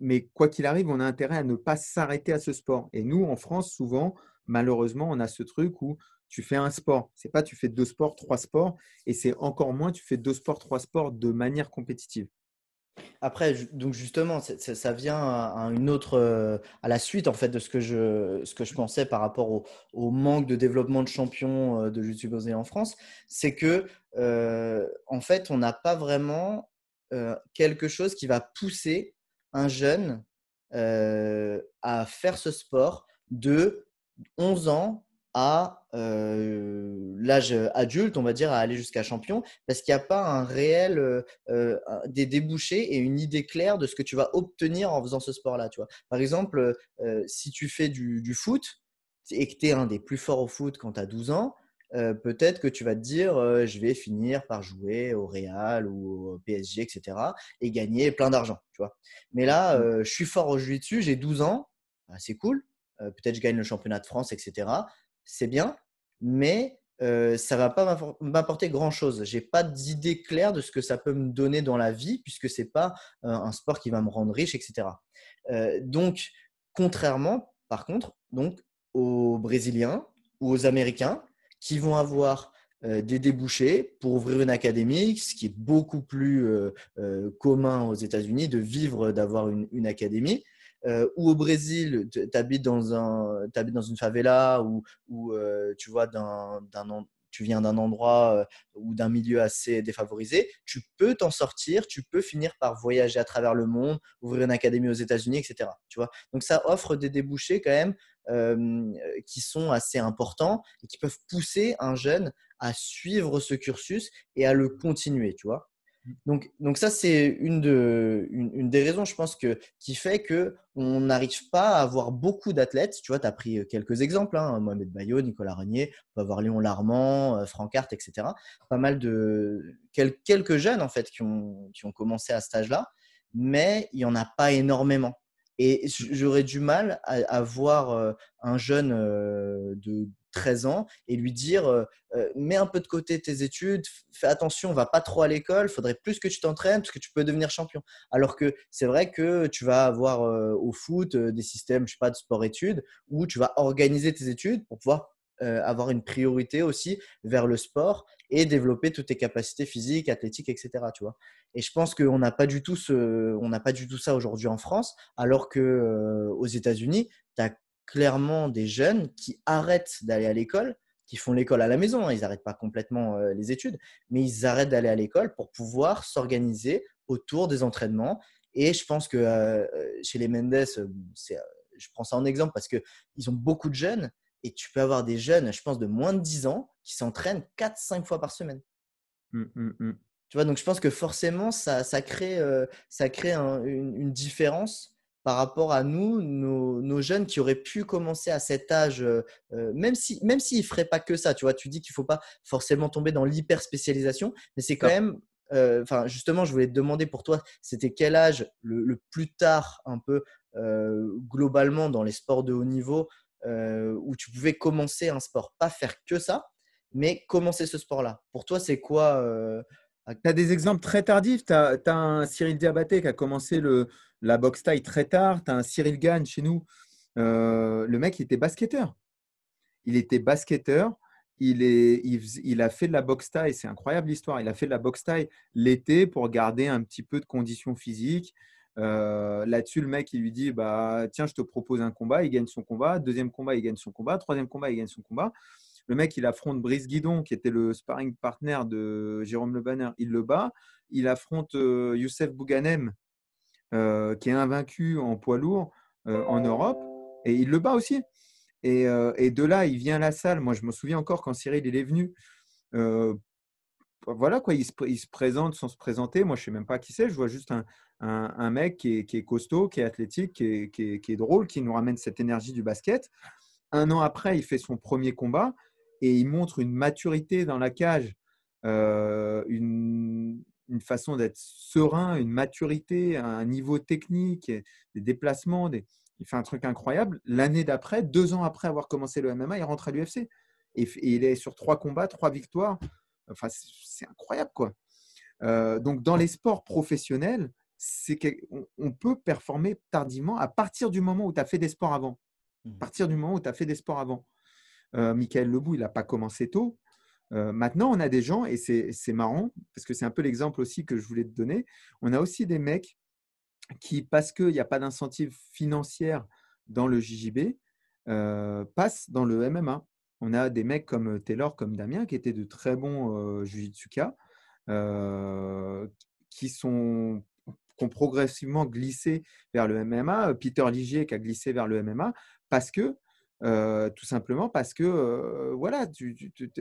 mais quoi qu'il arrive, on a intérêt à ne pas s'arrêter à ce sport. Et nous, en France, souvent, malheureusement, on a ce truc où tu fais un sport. C'est pas tu fais deux sports, trois sports, et c'est encore moins tu fais deux sports, trois sports de manière compétitive. Après, donc justement, ça, vient euh, à la suite en fait de ce que je, pensais par rapport au, manque de développement de champions euh, de jiu en France, c'est que euh, en fait, on n'a pas vraiment quelque chose qui va pousser un jeune à faire ce sport de 11 ans à euh, l'âge adulte, on va dire, à aller jusqu'à champion, parce qu'il n'y a pas un réel euh, des débouchés et une idée claire de ce que tu vas obtenir en faisant ce sport-là. Tu vois. Par exemple, si tu fais du, foot et que tu es un des plus forts au foot quand tu as 12 ans, peut-être que tu vas te dire je vais finir par jouer au Real ou au PSG, etc. et gagner plein d'argent. Tu vois. Mais là, mmh. je suis fort au jiu-jitsu, j'ai 12 ans, bah, c'est cool peut-être je gagne le championnat de France, etc. C'est bien, mais euh, ça va pas m'apporter grand-chose. Je n'ai pas d'idée claire de ce que ça peut me donner dans la vie, puisque ce n'est pas euh, un sport qui va me rendre riche, etc. donc, contrairement, par contre, donc, aux Brésiliens ou aux Américains qui vont avoir des débouchés pour ouvrir une académie, ce qui est beaucoup plus commun aux États-Unis de vivre, d'avoir une, académie. Euh, ou au Brésil, tu habites dans, un, dans une favela ou, ou euh, tu vois, d'un, tu viens d'un endroit euh, ou d'un milieu assez défavorisé, tu peux t'en sortir, tu peux finir par voyager à travers le monde, ouvrir une académie aux États-Unis, etc. Tu vois Donc ça offre des débouchés quand même qui sont assez importants et qui peuvent pousser un jeune à suivre ce cursus et à le continuer, tu vois donc, donc ça, c'est une, de, une, des raisons, je pense, que, qui fait qu'on n'arrive pas à avoir beaucoup d'athlètes. Tu vois, tu as pris euh, quelques exemples, hein, Mohamed Bayo, Nicolas Renier, on peut avoir Léon Larmand, euh, Franck Hart, etc. Pas mal de… quelques jeunes, en fait, qui ont, commencé à cet âge-là, mais il n'y en a pas énormément. Et j'aurais du mal à, à voir euh, un jeune de 13 ans et lui dire euh, euh, mets un peu de côté tes études, fais attention, va pas trop à l'école, faudrait plus que tu t'entraînes parce que tu peux devenir champion. Alors que c'est vrai que tu vas avoir euh, au foot des systèmes, je sais pas, de sport-études où tu vas organiser tes études pour pouvoir avoir une priorité aussi vers le sport et développer toutes tes capacités physiques, athlétiques, etc. Tu vois. Et je pense qu'on n'a pas du tout ce, on n'a pas du tout ça aujourd'hui en France, alors que aux États-Unis, tu as clairement des jeunes qui arrêtent d'aller à l'école, qui font l'école à la maison. Hein. Ils n'arrêtent pas complètement euh, les études, mais ils arrêtent d'aller à l'école pour pouvoir s'organiser autour des entraînements. Et je pense que euh, chez les Mendes, je prends ça en exemple parce qu'ils ont beaucoup de jeunes, Et tu peux avoir des jeunes, je pense, de moins de 10 ans qui s'entraînent 4-5 fois par semaine. Mm, mm, mm. Tu vois, donc je pense que forcément, ça, ça crée, euh, ça crée un- une, une différence par rapport à nous, nos, nos jeunes qui auraient pu commencer à cet âge, euh, euh, même si, même s'ils ne feraient pas que ça. Tu vois, tu dis qu'il ne faut pas forcément tomber dans l'hyper spécialisation, mais c'est quand même. euh, Enfin, justement, je voulais te demander pour toi, c'était quel âge le, le plus tard, un peu euh, globalement dans les sports de haut niveau, où tu pouvais commencer un sport, pas faire que ça, mais commencer ce sport-là. Pour toi, c'est quoi Tu as des exemples très tardifs? Tu as, un Cyril Diabaté qui a commencé le, la boxe taille très tard. Tu as un Cyril Gagne chez nous. Euh, le mec, il était basketteur. Il était basketteur. Il, est, il a fait de la boxe taille. C'est incroyable l'histoire. Il a fait de la boxe taille l'été pour garder un petit peu de condition physique. Euh, Là-dessus, le mec, il lui dit bah, Tiens, je te propose un combat. Il gagne son combat. Deuxième combat, il gagne son combat. Troisième combat, il gagne son combat. Le mec, il affronte Brice Guidon, qui était le sparring partner de Jérôme Le Banner. Il le bat. Il affronte euh, Youssef Bouganem, euh, qui est invaincu en poids lourd euh, en Europe. Et il le bat aussi. Et, euh, de là, il vient à la salle. Moi, je me souviens encore quand Cyril il est venu. voilà quoi, il se, présente sans se présenter. Moi, je sais même pas qui c'est. Je vois juste un, mec qui est, costaud, qui est athlétique, qui est, qui est- drôle, qui nous ramène cette énergie du basket. Un an après, il fait son premier combat et il montre une maturité dans la cage, une, une façon d'être serein, une maturité, un niveau technique, des déplacements. Des... Il fait un truc incroyable. L'année d'après, deux ans après avoir commencé le MMA, il rentre à l'UFC. Et, il est sur trois combats, trois victoires. Enfin, c'est incroyable, quoi. Euh, donc, dans les sports professionnels, c'est on, peut performer tardivement à partir du moment où tu as fait des sports avant. À partir du moment où tu as fait des sports avant. Euh, Michael Lebou, il n'a pas commencé tôt. Euh, maintenant, on a des gens, et c'est marrant, parce que c'est un peu l'exemple aussi que je voulais te donner. On a aussi des mecs qui, parce qu'il n'y a pas d'incentive financière dans le JJB, euh, passent dans le MMA. On a des mecs comme Taylor, comme Damien, qui étaient de très bons euh, jujitsuka, euh, qui sont qui ont progressivement glissé vers le MMA. Peter Ligier qui a glissé vers le MMA parce que euh, tout simplement parce que euh, voilà,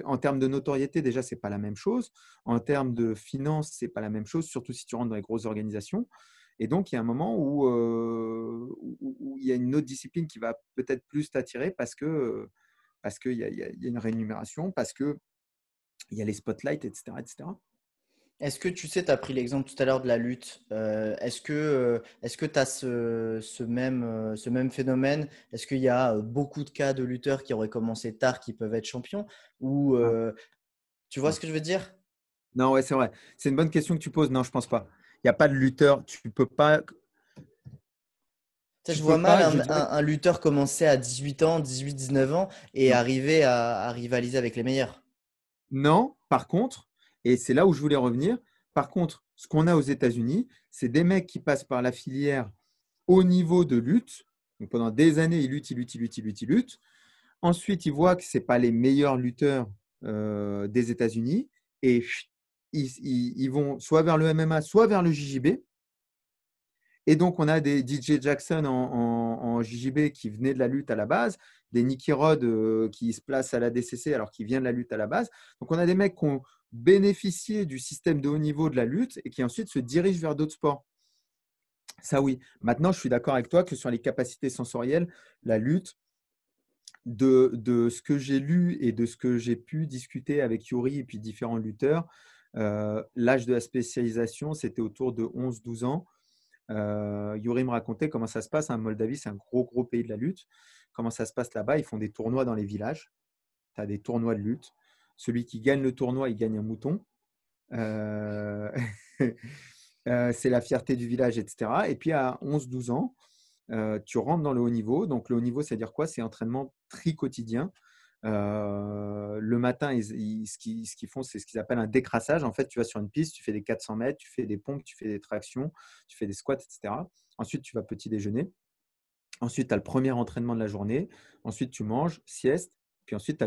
en termes de notoriété déjà c'est pas la même chose, en termes de finances c'est pas la même chose, surtout si tu rentres dans les grosses organisations. Et donc il y a un moment où, euh, où- il y a une autre discipline qui va peut-être plus t'attirer parce que parce qu'il y, y y a une rémunération, parce que il y a les spotlights, etc., etc. Est-ce que tu sais, tu as pris l'exemple tout à l'heure de la lutte. euh, est-ce que est-ce que tu as ce, ce même, euh, ce même phénomène? Est-ce qu'il y a euh, beaucoup de cas de lutteurs qui auraient commencé tard qui peuvent être champions? Ou euh, tu vois ce que je veux dire? Non, ouais, c'est vrai. C'est une bonne question que tu poses. Non, je pense pas. Il n'y a pas de lutteur. Tu peux pas. Tu je vois mal pas, un, je dirais- un- un lutteur commencer à 18 ans, 18, 19 ans et arriver à, à rivaliser avec les meilleurs. Non, par contre, et c'est là où je voulais revenir, par contre, ce qu'on a aux États-Unis, c'est des mecs qui passent par la filière haut niveau de lutte. Donc pendant des années, ils luttent, ils luttent, ils luttent, ils luttent, ils luttent. Ensuite, ils voient que ce pas les meilleurs lutteurs euh, des États-Unis et ils- ils vont soit vers le MMA, soit vers le JJB. Et donc, on a des DJ Jackson en, JJB qui venaient de la lutte à la base, des Nicky Rod euh, qui se placent à la DCC alors qu'ils viennent de la lutte à la base. Donc, on a des mecs qui ont bénéficié du système de haut niveau de la lutte et qui ensuite se dirigent vers d'autres sports. Ça, oui. Maintenant, je suis d'accord avec toi que sur les capacités sensorielles, la lutte, de, de ce que j'ai lu et de ce que j'ai pu discuter avec Yuri et puis différents lutteurs, euh, l'âge de la spécialisation, c'était autour de 11-12 ans. Euh, Yuri me racontait comment ça se passe. En Moldavie, c'est un gros, gros pays de la lutte. Comment ça se passe là-bas? Ils font des tournois dans les villages. Tu as des tournois de lutte. Celui qui gagne le tournoi, il gagne un mouton. Euh, euh, c'est la fierté du village, etc. Et puis à 11-12 ans, euh, tu rentres dans le haut niveau. Donc le haut niveau, c'est-à-dire quoi? C'est entraînement tri-quotidien. Le matin, ce qu'ils font, c'est ce qu'ils appellent un décrassage. En fait, tu vas sur une piste, tu fais des 400 mètres, tu fais des pompes, tu fais des tractions, tu fais des squats, etc. Ensuite, tu vas petit déjeuner. Ensuite, tu as le premier entraînement de la journée. Ensuite, tu manges, sieste. Puis ensuite, tu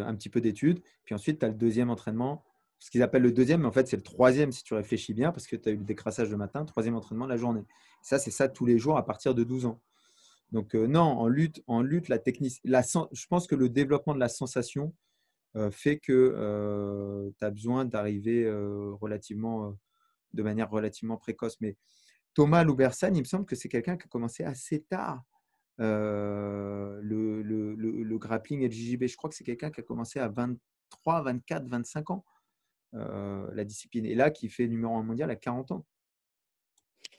as un petit peu d'études. Puis ensuite, tu as le deuxième entraînement. Ce qu'ils appellent le deuxième, mais en fait, c'est le troisième si tu réfléchis bien, parce que tu as eu le décrassage le matin, troisième entraînement de la journée. Ça, c'est ça tous les jours à partir de 12 ans. Donc non, en lutte, en lutte, la technique, je pense que le développement de la sensation fait que tu as besoin d'arriver relativement, de manière relativement précoce. Mais Thomas Loubersan, il me semble que c'est quelqu'un qui a commencé assez tard le, grappling et le JJB. Je crois que c'est quelqu'un qui a commencé à 23, 24, 25 ans, la discipline. Et là, qui fait numéro un mondial à 40 ans.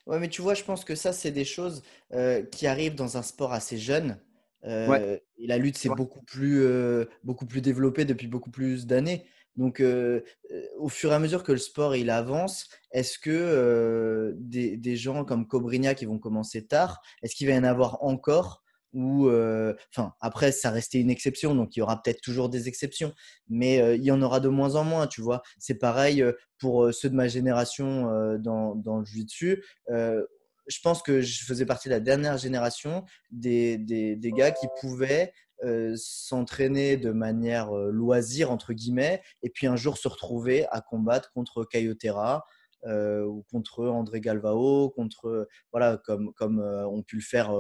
Ouais, mais tu vois, je pense que ça, c'est des choses qui arrivent dans un sport assez jeune. Et la lutte, c'est beaucoup, plus, beaucoup plus développé depuis beaucoup plus d'années. Donc, au fur et à mesure que le sport il avance, est-ce que des, des, gens comme Cobrinha qui vont commencer tard, est-ce qu'il va y en avoir encore? Ou enfin après ça restait une exception donc il y aura peut-être toujours des exceptions mais il y en aura de moins en moins tu vois. C'est pareil pour ceux de ma génération dans, dans, le jiu-jitsu je pense que je faisais partie de la dernière génération des, des, gars qui pouvaient s'entraîner de manière loisir entre guillemets et puis un jour se retrouver à combattre contre Cayotera ou contre André Galvao contre voilà comme comme ont pu le faire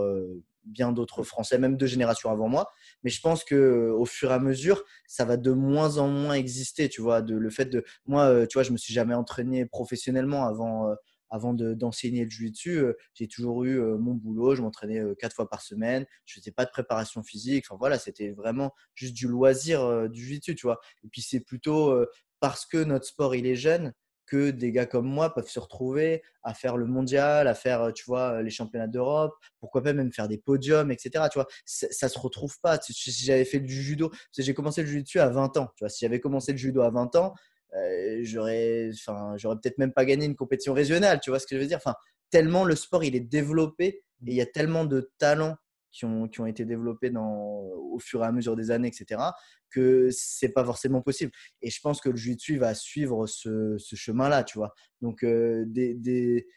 bien d'autres Français, même deux générations avant moi. Mais je pense que au fur et à mesure, ça va de moins en moins exister. Tu vois, de, le fait de moi, tu vois, je me suis jamais entraîné professionnellement avant. avant d'enseigner le jiu-jitsu, j'ai toujours eu mon boulot, je m'entraînais quatre fois par semaine, je faisais pas de préparation physique, enfin voilà, c'était vraiment juste du loisir du jiu-jitsu, tu vois. Et puis c'est plutôt parce que notre sport il est jeune que des gars comme moi peuvent se retrouver à faire le mondial, à faire, tu vois, les championnats d'Europe, pourquoi pas même faire des podiums, etc. Tu vois, ça se retrouve pas. Si j'avais fait du judo, j'ai commencé le judo à 20 ans. Tu vois, si j'avais commencé le judo à 20 ans, euh, j'aurais, enfin, j'aurais peut-être même pas gagné une compétition régionale. Tu vois ce que je veux dire Enfin, tellement le sport il est développé et il y a tellement de talents qui ont, été développés dans, au fur et à mesure des années, etc., que c'est pas forcément possible. Et je pense que le jiu-jitsu va suivre ce, chemin-là, tu vois. Donc, euh, des, des,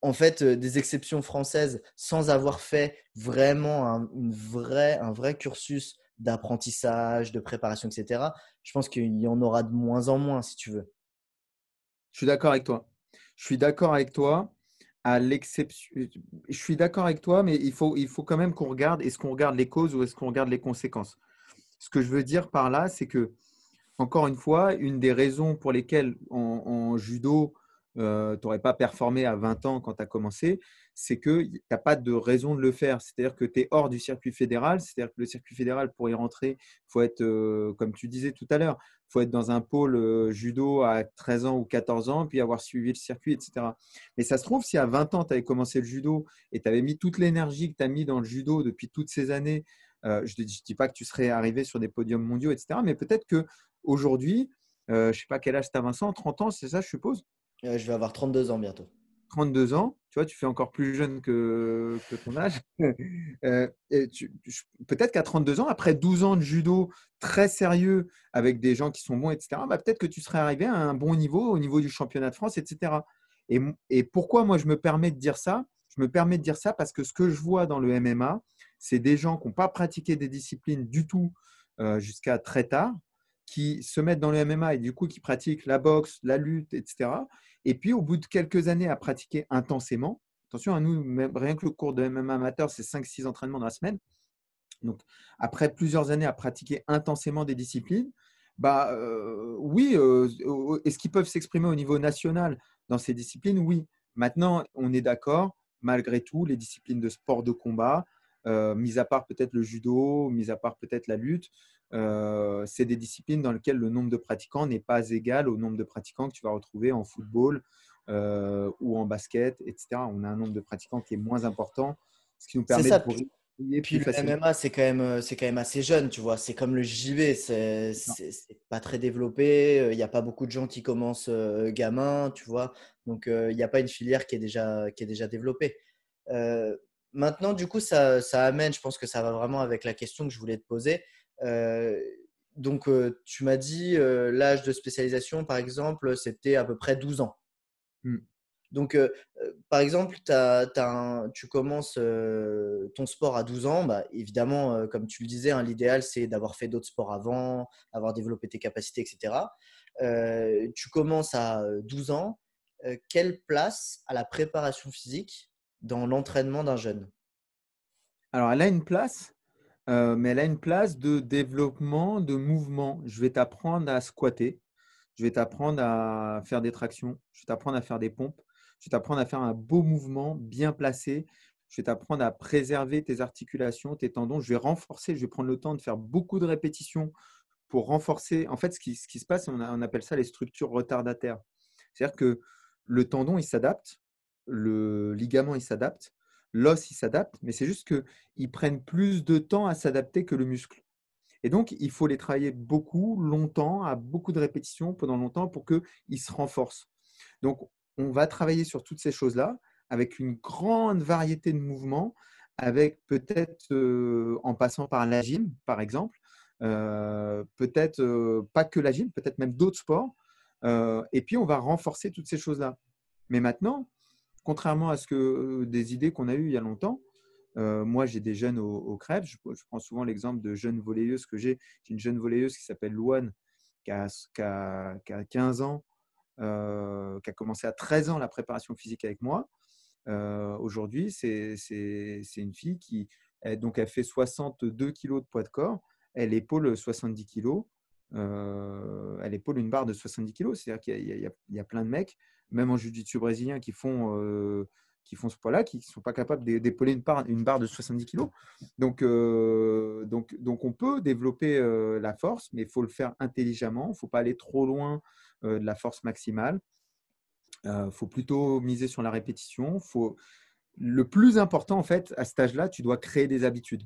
en fait, euh, des exceptions françaises sans avoir fait vraiment un, un vrai cursus d'apprentissage, de préparation, etc., je pense qu'il y en aura de moins en moins, si tu veux. Je suis d'accord avec toi. Je suis d'accord avec toi à l'exception. Je suis d'accord avec toi, mais il faut, il faut quand même qu'on regarde est-ce qu'on regarde les causes ou est-ce qu'on regarde les conséquences? Ce que je veux dire par là, c'est que, encore une fois, une des raisons pour lesquelles en, judo, euh, tu n'aurais pas performé à 20 ans quand tu as commencé, c'est que tu n'as pas de raison de le faire. C'est-à-dire que tu es hors du circuit fédéral. C'est-à-dire que le circuit fédéral, pour y rentrer, il faut être, euh, comme tu disais tout à l'heure, il faut être dans un pôle euh, judo à 13 ans ou 14 ans, puis avoir suivi le circuit, etc. Mais ça se trouve, si à 20 ans, tu avais commencé le judo et tu avais mis toute l'énergie que tu as mis dans le judo depuis toutes ces années, je ne dis pas que tu serais arrivé sur des podiums mondiaux, etc. Mais peut-être qu'aujourd'hui, je ne sais pas quel âge tu as, Vincent, 30 ans, c'est ça, je suppose? Je vais avoir 32 ans bientôt. 32 ans, tu vois, tu fais encore plus jeune que, ton âge. Euh, peut-être qu'à 32 ans, après 12 ans de judo très sérieux avec des gens qui sont bons, etc., bah, peut-être que tu serais arrivé à un bon niveau au niveau du championnat de France, etc. Et, pourquoi moi je me permets de dire ça? Je me permets de dire ça parce que ce que je vois dans le MMA, c'est des gens qui n'ont pas pratiqué des disciplines du tout euh, jusqu'à très tard, qui se mettent dans le MMA et du coup qui pratiquent la boxe, la lutte, etc. Et puis, au bout de quelques années à pratiquer intensément, attention à nous, rien que le cours de MMA amateur, c'est 5-6 entraînements dans la semaine. Donc, après plusieurs années à pratiquer intensément des disciplines, bah, euh, oui, euh, est-ce qu'ils peuvent s'exprimer au niveau national dans ces disciplines? Oui. Maintenant, on est d'accord, malgré tout, les disciplines de sport de combat, euh, mis à part peut-être le judo, mis à part peut-être la lutte, euh, c'est des disciplines dans lesquelles le nombre de pratiquants n'est pas égal au nombre de pratiquants que tu vas retrouver en football euh, ou en basket, etc. On a un nombre de pratiquants qui est moins important, ce qui nous permet ça. de et puis le MMA, c'est quand, même, quand même assez jeune, tu vois. C'est comme le JV, c'est pas très développé. Il n'y a pas beaucoup de gens qui commencent gamin, tu vois. Donc, il n'y a pas une filière qui est déjà, qui est déjà développée. maintenant, du coup, ça, ça, amène, je pense que ça va vraiment avec la question que je voulais te poser. Euh, donc, euh, tu m'as dit euh, l'âge de spécialisation, par exemple, c'était à peu près 12 ans. Hmm. Donc, par exemple, tu commences ton sport à 12 ans. Bah, évidemment, comme tu le disais, hein, l'idéal, c'est d'avoir fait d'autres sports avant, avoir développé tes capacités, etc. tu commences à 12 ans. quelle place a la préparation physique dans l'entraînement d'un jeune? Alors, elle a une place, euh, mais elle a une place de développement, de mouvement. Je vais t'apprendre à squatter. Je vais t'apprendre à faire des tractions. Je vais t'apprendre à faire des pompes. Je vais t'apprendre à faire un beau mouvement bien placé. Je vais t'apprendre à préserver tes articulations, tes tendons. Je vais renforcer. Je vais prendre le temps de faire beaucoup de répétitions pour renforcer. En fait, ce qui, se passe, on, on appelle ça les structures retardataires. C'est-à-dire que le tendon, il s'adapte. Le ligament, il s'adapte l'os, s'adapte, mais c'est juste qu'ils prennent plus de temps à s'adapter que le muscle. Et donc, il faut les travailler beaucoup, longtemps, à beaucoup de répétitions pendant longtemps pour qu'ils se renforcent. Donc, on va travailler sur toutes ces choses-là avec une grande variété de mouvements, avec peut-être euh, en passant par la gym, par exemple, euh, peut-être euh, pas que la gym, peut-être même d'autres sports. et puis, on va renforcer toutes ces choses-là. Mais maintenant, contrairement à ce que des idées qu'on a eues il y a longtemps, moi, j'ai des jeunes au, crêpes. Je, prends souvent l'exemple de jeunes volleyeuses que j'ai. J'ai une jeune volleyeuse qui s'appelle Louane, qui a, 15 ans, qui a commencé à 13 ans la préparation physique avec moi. Aujourd'hui, c'est une fille qui donc elle fait 62 kg de poids de corps. Elle épaule 70 kg. elle épaule une barre de 70 kg. C'est-à-dire qu'il y, a plein de mecs même en jiu-jitsu brésilien, qui font, euh, qui font ce poids-là, qui ne sont pas capables d'épauler une, barre de 70 kg. Donc, euh, donc, donc, on peut développer euh, la force, mais il faut le faire intelligemment. Il ne faut pas aller trop loin de la force maximale. Il faut plutôt miser sur la répétition. Faut... Le plus important, en fait, à cet âge-là, tu dois créer des habitudes.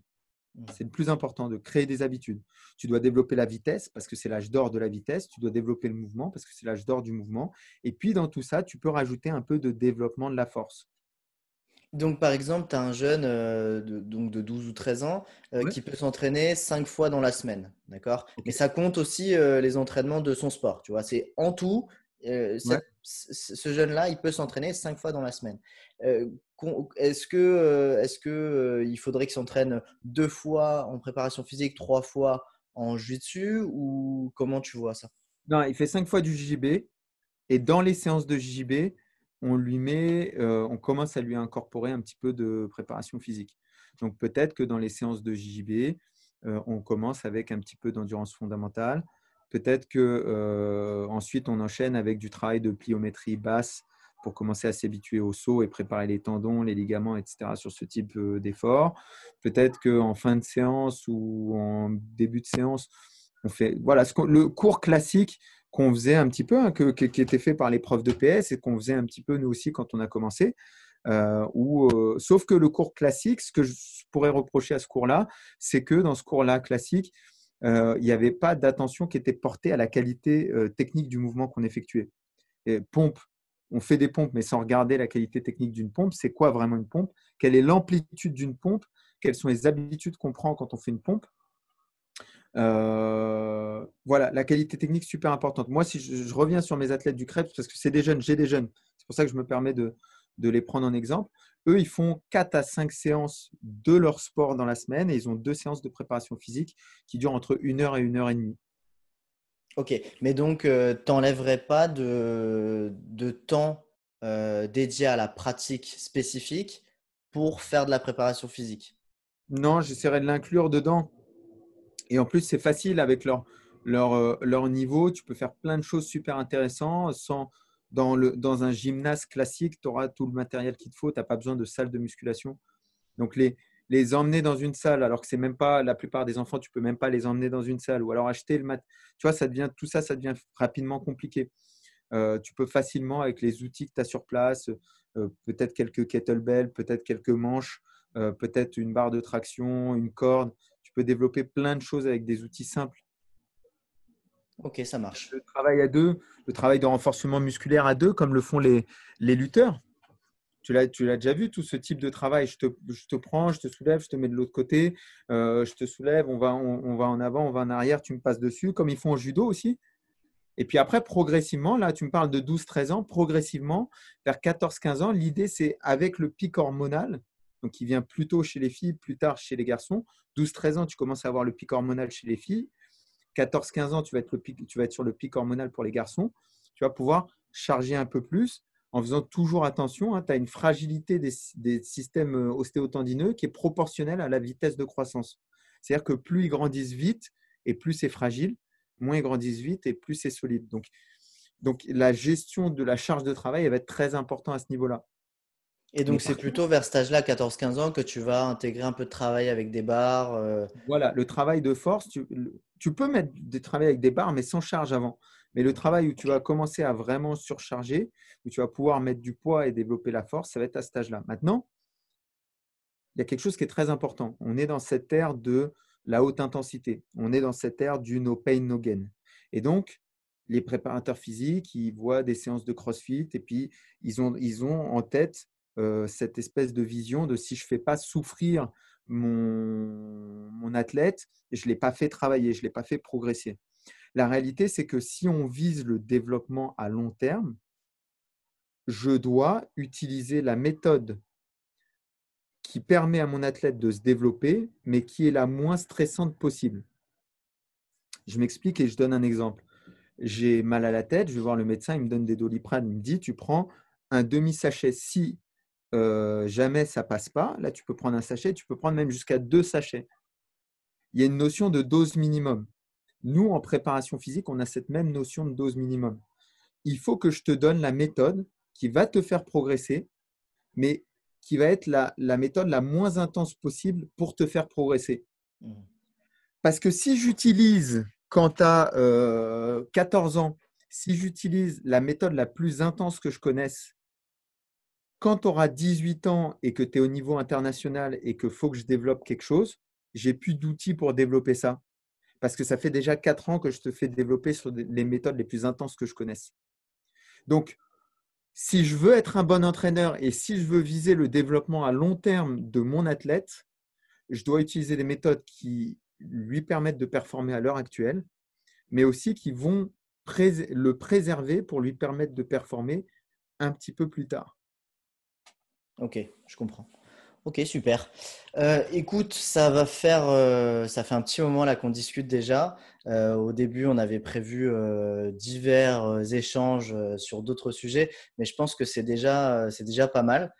C'est le plus important de créer des habitudes. Tu dois développer la vitesse parce que c'est l'âge d'or de la vitesse. Tu dois développer le mouvement parce que c'est l'âge d'or du mouvement. Et puis, dans tout ça, tu peux rajouter un peu de développement de la force. Donc, par exemple, tu as un jeune euh, de, donc de 12 ou 13 ans euh, qui peut s'entraîner 5 fois dans la semaine. D'accord? Mais ça compte aussi euh, les entraînements de son sport. Tu vois, c'est en tout, ce jeune-là, il peut s'entraîner 5 fois dans la semaine est-ce que, euh, est-ce euh, il faudrait qu'il s'entraîne deux fois en préparation physique, trois fois en jiu-jitsu ou comment tu vois ça? Non, il fait cinq fois du JJB et dans les séances de JJB, on lui met, euh, on commence à lui incorporer un petit peu de préparation physique. Donc peut-être que dans les séances de JJB, on commence avec un petit peu d'endurance fondamentale. Peut-être que ensuite on enchaîne avec du travail de pliométrie basse pour commencer à s'habituer au saut et préparer les tendons, les ligaments, etc. sur ce type euh, d'effort. Peut-être qu'en fin de séance ou en début de séance, on fait voilà ce le cours classique qu'on faisait un petit peu, hein, que, qui était fait par les profs de PS et qu'on faisait un petit peu nous aussi quand on a commencé. Euh, euh, sauf que le cours classique, ce que je pourrais reprocher à ce cours-là, c'est que dans ce cours-là classique, il n'y avait pas d'attention qui était portée à la qualité technique du mouvement qu'on effectuait. Et pompe, on fait des pompes, mais sans regarder la qualité technique d'une pompe. C'est quoi vraiment une pompe? Quelle est l'amplitude d'une pompe? Quelles sont les habitudes qu'on prend quand on fait une pompe? Euh, voilà, la qualité technique super importante. Moi, si je, reviens sur mes athlètes du crêpe, parce que c'est des jeunes, j'ai des jeunes, c'est pour ça que je me permets de, les prendre en exemple. Eux, ils font 4 à 5 séances de leur sport dans la semaine et ils ont deux séances de préparation physique qui durent entre une heure et une heure et demie. Ok, mais donc, euh, tu n'enlèverais pas de, temps euh, dédié à la pratique spécifique pour faire de la préparation physique? Non, j'essaierai de l'inclure dedans. Et en plus, c'est facile avec leur, leur, euh, leur niveau. Tu peux faire plein de choses super intéressantes. Sans, dans, le, dans un gymnase classique, tu auras tout le matériel qu'il te faut. Tu n'as pas besoin de salle de musculation. Donc, les, les emmener dans une salle, alors que c'est même pas la plupart des enfants, tu peux même pas les emmener dans une salle, ou alors acheter le mat. Tu vois, ça devient tout ça, ça devient rapidement compliqué. Euh, tu peux facilement avec les outils que tu as sur place, euh, peut-être quelques kettlebells, peut-être quelques manches, euh, peut-être une barre de traction, une corde. Tu peux développer plein de choses avec des outils simples. Ok, ça marche. Le travail à deux, le travail de renforcement musculaire à deux, comme le font les, les lutteurs tu l'as, déjà vu, tout ce type de travail. Je te, prends, je te soulève, je te mets de l'autre côté, euh, je te soulève, on va, en avant, on va en arrière, tu me passes dessus, comme ils font au judo aussi. Et puis après, progressivement, là, tu me parles de 12-13 ans, progressivement, vers 14-15 ans, l'idée, c'est avec le pic hormonal, donc qui vient plus tôt chez les filles, plus tard chez les garçons. 12-13 ans, tu commences à avoir le pic hormonal chez les filles. 14-15 ans, tu vas être sur le pic hormonal pour les garçons. Tu vas pouvoir charger un peu plus en faisant toujours attention. Hein, tu as une fragilité des, des, systèmes ostéotendineux qui est proportionnelle à la vitesse de croissance. C'est-à-dire que plus ils grandissent vite et plus c'est fragile, moins ils grandissent vite et plus c'est solide. Donc, donc la gestion de la charge de travail elle va être très importante à ce niveau-là. Et donc, c'est plutôt vers cet âge-là, 14-15 ans, que tu vas intégrer un peu de travail avec des barres. Euh. Voilà, le travail de force, tu, tu, peux mettre des travail avec des barres, mais sans charge avant. Mais le travail où tu vas commencer à vraiment surcharger, où tu vas pouvoir mettre du poids et développer la force, ça va être à cet âge-là. Maintenant, il y a quelque chose qui est très important. On est dans cette ère de la haute intensité. On est dans cette ère du no pain, no gain. Et donc, les préparateurs physiques, ils voient des séances de CrossFit et puis ils ont, en tête euh, cette espèce de vision de si je ne fais pas souffrir mon, mon athlète, je ne l'ai pas fait travailler, je ne l'ai pas fait progresser. La réalité, c'est que si on vise le développement à long terme, je dois utiliser la méthode qui permet à mon athlète de se développer, mais qui est la moins stressante possible. Je m'explique et je donne un exemple. J'ai mal à la tête, je vais voir le médecin, il me donne des doliprane, il me dit, tu prends un demi-sachet. Si euh, jamais ça passe pas, là tu peux prendre un sachet, tu peux prendre même jusqu'à deux sachets. Il y a une notion de dose minimum. Nous, en préparation physique, on a cette même notion de dose minimum. Il faut que je te donne la méthode qui va te faire progresser, mais qui va être la, méthode la moins intense possible pour te faire progresser. Mmh. Parce que si j'utilise, quand tu as 14 ans, si j'utilise la méthode la plus intense que je connaisse, quand tu auras 18 ans et que tu es au niveau international et qu'il faut que je développe quelque chose, j'ai plus d'outils pour développer ça. Parce que ça fait déjà 4 ans que je te fais développer sur les méthodes les plus intenses que je connaisse. Donc, si je veux être un bon entraîneur et si je veux viser le développement à long terme de mon athlète, je dois utiliser des méthodes qui lui permettent de performer à l'heure actuelle, mais aussi qui vont le préserver pour lui permettre de performer un petit peu plus tard. Ok, je comprends. Ok, super. Euh, écoute, ça va faire, euh, ça fait un petit moment là qu'on discute déjà. Euh, au début, on avait prévu divers échanges sur d'autres sujets, mais je pense que c'est déjà, c'est déjà pas mal.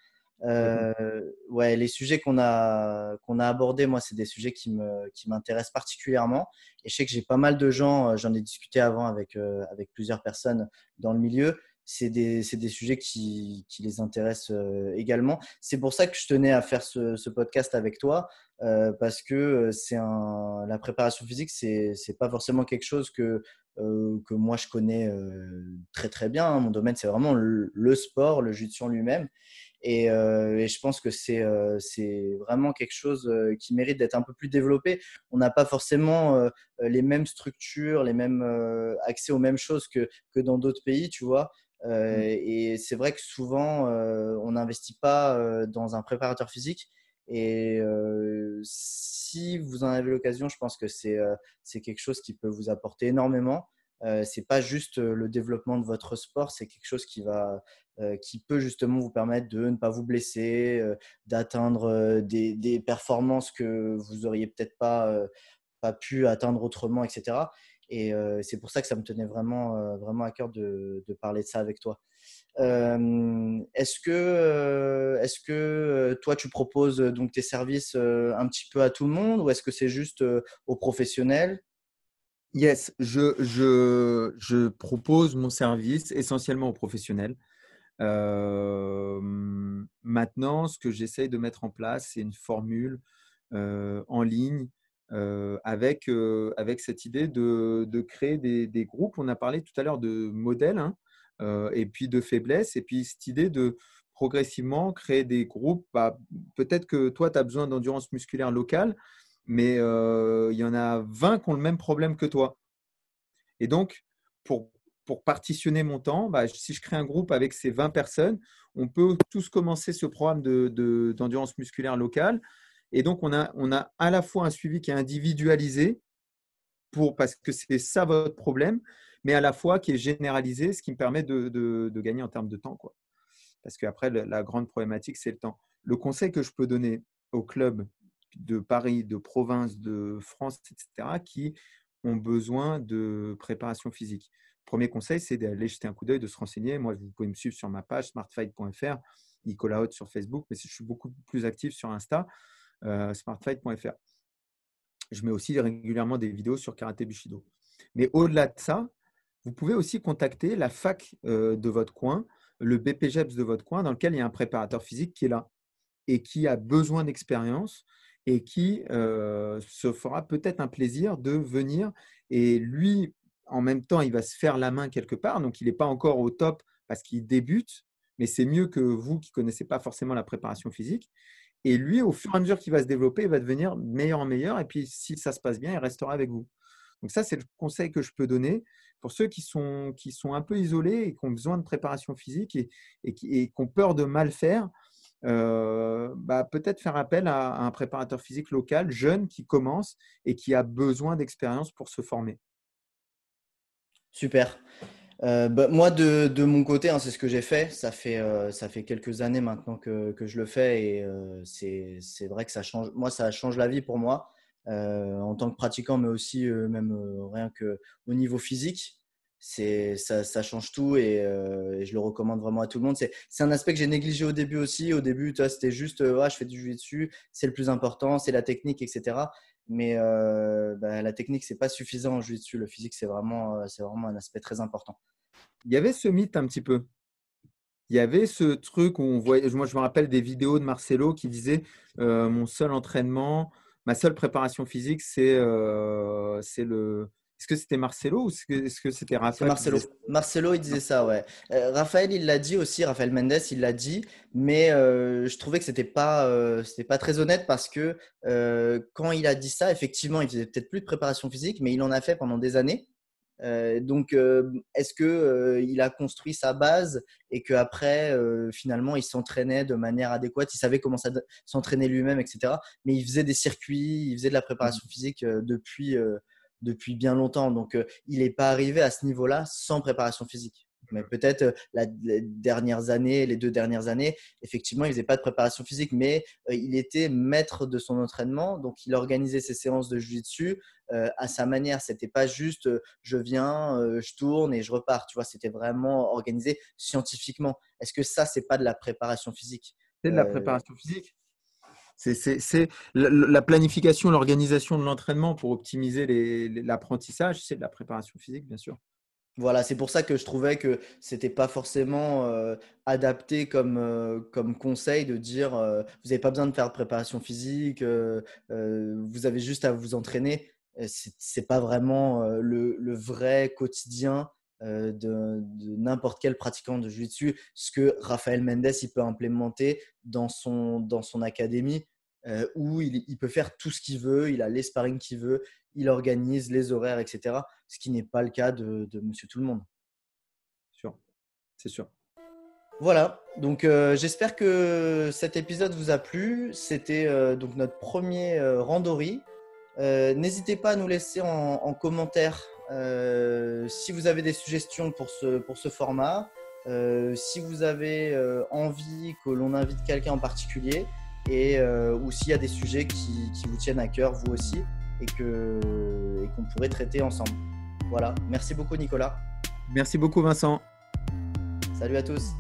ouais, les sujets qu'on a, qu'on a abordés, moi, c'est des sujets qui me, qui m'intéressent particulièrement. Et je sais que j'ai pas mal de gens, j'en ai discuté avant avec, avec plusieurs personnes dans le milieu c'est des, des, sujets qui, qui, les intéressent euh, également. C'est pour ça que je tenais à faire ce, ce podcast avec toi, euh, parce que euh, c'est la préparation physique, c'est n'est pas forcément quelque chose que, euh, que moi je connais euh, très très bien. Mon domaine, c'est vraiment le, le, sport, le jiu lui-même. Et, et, je pense que c'est vraiment quelque chose qui mérite d'être un peu plus développé. On n'a pas forcément les mêmes structures, les mêmes accès aux mêmes choses que, que dans d'autres pays, tu vois. Euh, mmh. et c'est vrai que souvent, euh, on n'investit pas euh, dans un préparateur physique. Et si vous en avez l'occasion, je pense que c'est quelque chose qui peut vous apporter énormément. Euh, c'est pas juste le développement de votre sport, c'est quelque chose qui va, qui peut justement vous permettre de ne pas vous blesser, d'atteindre des, des, performances que vous auriez peut-être pas, pas pu atteindre autrement, etc. Et c'est pour ça que ça me tenait vraiment, vraiment à cœur de, parler de ça avec toi. est-ce que, est que toi, tu proposes donc tes services un petit peu à tout le monde ou est-ce que c'est juste aux professionnels? Yes, je, je, je, propose mon service essentiellement aux professionnels. maintenant, ce que j'essaye de mettre en place, c'est une formule en ligne euh, avec, euh, avec cette idée de, de créer des, groupes. On a parlé tout à l'heure de modèles hein, euh, et puis de faiblesses, et puis cette idée de progressivement créer des groupes. Bah, Peut-être que toi, tu as besoin d'endurance musculaire locale, mais il y en a 20 qui ont le même problème que toi. Et donc, pour, pour partitionner mon temps, bah, si je crée un groupe avec ces 20 personnes, on peut tous commencer ce programme d'endurance de, musculaire locale et donc, on a, on a à la fois un suivi qui est individualisé, pour, parce que c'est ça votre problème, mais à la fois qui est généralisé, ce qui me permet de, de, gagner en termes de temps. Quoi. Parce qu'après, la grande problématique, c'est le temps. Le conseil que je peux donner aux clubs de Paris, de province, de France, etc., qui ont besoin de préparation physique. premier conseil, c'est d'aller jeter un coup d'œil, de se renseigner. Moi, vous pouvez me suivre sur ma page smartfight.fr, Nicolas Haute sur Facebook, mais je suis beaucoup plus actif sur Insta, smartfight.fr. Je mets aussi régulièrement des vidéos sur Karaté Bushido. Mais au-delà de ça, vous pouvez aussi contacter la fac euh, de votre coin, le BPGEPS de votre coin, dans lequel il y a un préparateur physique qui est là et qui a besoin d'expérience et qui euh, se fera peut-être un plaisir de venir. Et lui, en même temps, il va se faire la main quelque part. Donc, il n'est pas encore au top parce qu'il débute, mais c'est mieux que vous qui ne connaissez pas forcément la préparation physique. Et lui, au fur et à mesure qu'il va se développer, il va devenir meilleur en meilleur. Et puis, si ça se passe bien, il restera avec vous. Donc ça, c'est le conseil que je peux donner pour ceux qui sont, qui sont un peu isolés et qui ont besoin de préparation physique et, qui, ont peur de mal faire. Euh, bah, peut-être faire appel à, un préparateur physique local, jeune, qui commence et qui a besoin d'expérience pour se former. Super. Euh, bah, moi, de, de, mon côté, hein, c'est ce que j'ai fait. Ça fait, euh, ça fait quelques années maintenant que, que je le fais et c'est vrai que ça change. Moi, ça change la vie pour moi. Euh, en tant que pratiquant, mais aussi euh, même euh, rien que au niveau physique. Ça, ça, change tout et, je le recommande vraiment à tout le monde. C'est, un aspect que j'ai négligé au début aussi. Au début, c'était juste, je fais du dessus, c'est le plus important, c'est la technique, etc. Mais bah, la technique, c'est pas suffisant en dessus. Le physique, c'est vraiment, c'est vraiment un aspect très important. Il y avait ce mythe un petit peu. Il y avait ce truc où on voyait, moi je me rappelle des vidéos de Marcelo qui disait mon seul entraînement, ma seule préparation physique, c'est euh, le. Est-ce que c'était Marcelo ou est-ce que c'était Raphaël Marcelo. Marcelo, il disait ça, ouais. Euh, Raphaël, il l'a dit aussi, Raphaël Mendes, il l'a dit, mais euh, je trouvais que c'était pas, pas très honnête parce que quand il a dit ça, effectivement, il faisait peut-être plus de préparation physique, mais il en a fait pendant des années. Euh, donc, euh, est-ce que euh, il a construit sa base et qu'après, finalement, il s'entraînait de manière adéquate, il savait comment s'entraîner lui-même, etc. Mais il faisait des circuits, il faisait de la préparation mmh. physique depuis, depuis bien longtemps. Donc, il n'est pas arrivé à ce niveau-là sans préparation physique. Mais peut-être euh, les dernières années, les deux dernières années, effectivement, il faisait pas de préparation physique, mais euh, il était maître de son entraînement. Donc, il organisait ses séances de jiu-jitsu euh, à sa manière. C'était pas juste je viens, je tourne et je repars. Tu vois, c'était vraiment organisé scientifiquement. Est-ce que ça, c'est pas de la préparation physique? C'est de la préparation physique. C'est la planification, l'organisation de l'entraînement pour optimiser l'apprentissage, c'est de la préparation physique, bien sûr. Voilà, c'est pour ça que je trouvais que c'était pas forcément euh, adapté comme, euh, comme conseil de dire euh, vous n'avez pas besoin de faire de préparation physique, vous avez juste à vous entraîner. C'est pas vraiment le, vrai quotidien de, de n'importe quel pratiquant de jiu-jitsu, ce que Raphaël Mendes il peut implémenter dans son, dans son académie. où il, il, peut faire tout ce qu'il veut, il a les sparring qu'il veut, il organise les horaires, etc. Ce qui n'est pas le cas de, Monsieur Tout le Monde. C'est sûr. Voilà, donc euh, j'espère que cet épisode vous a plu. C'était euh, donc notre premier euh, randori. N'hésitez pas à nous laisser en, commentaire si vous avez des suggestions pour ce, pour ce format, si vous avez envie que l'on invite quelqu'un en particulier, et ou s'il y a des sujets qui, qui, vous tiennent à cœur, vous aussi et qu'on pourrait traiter ensemble. Voilà, merci beaucoup Nicolas. Merci beaucoup Vincent. Salut à tous.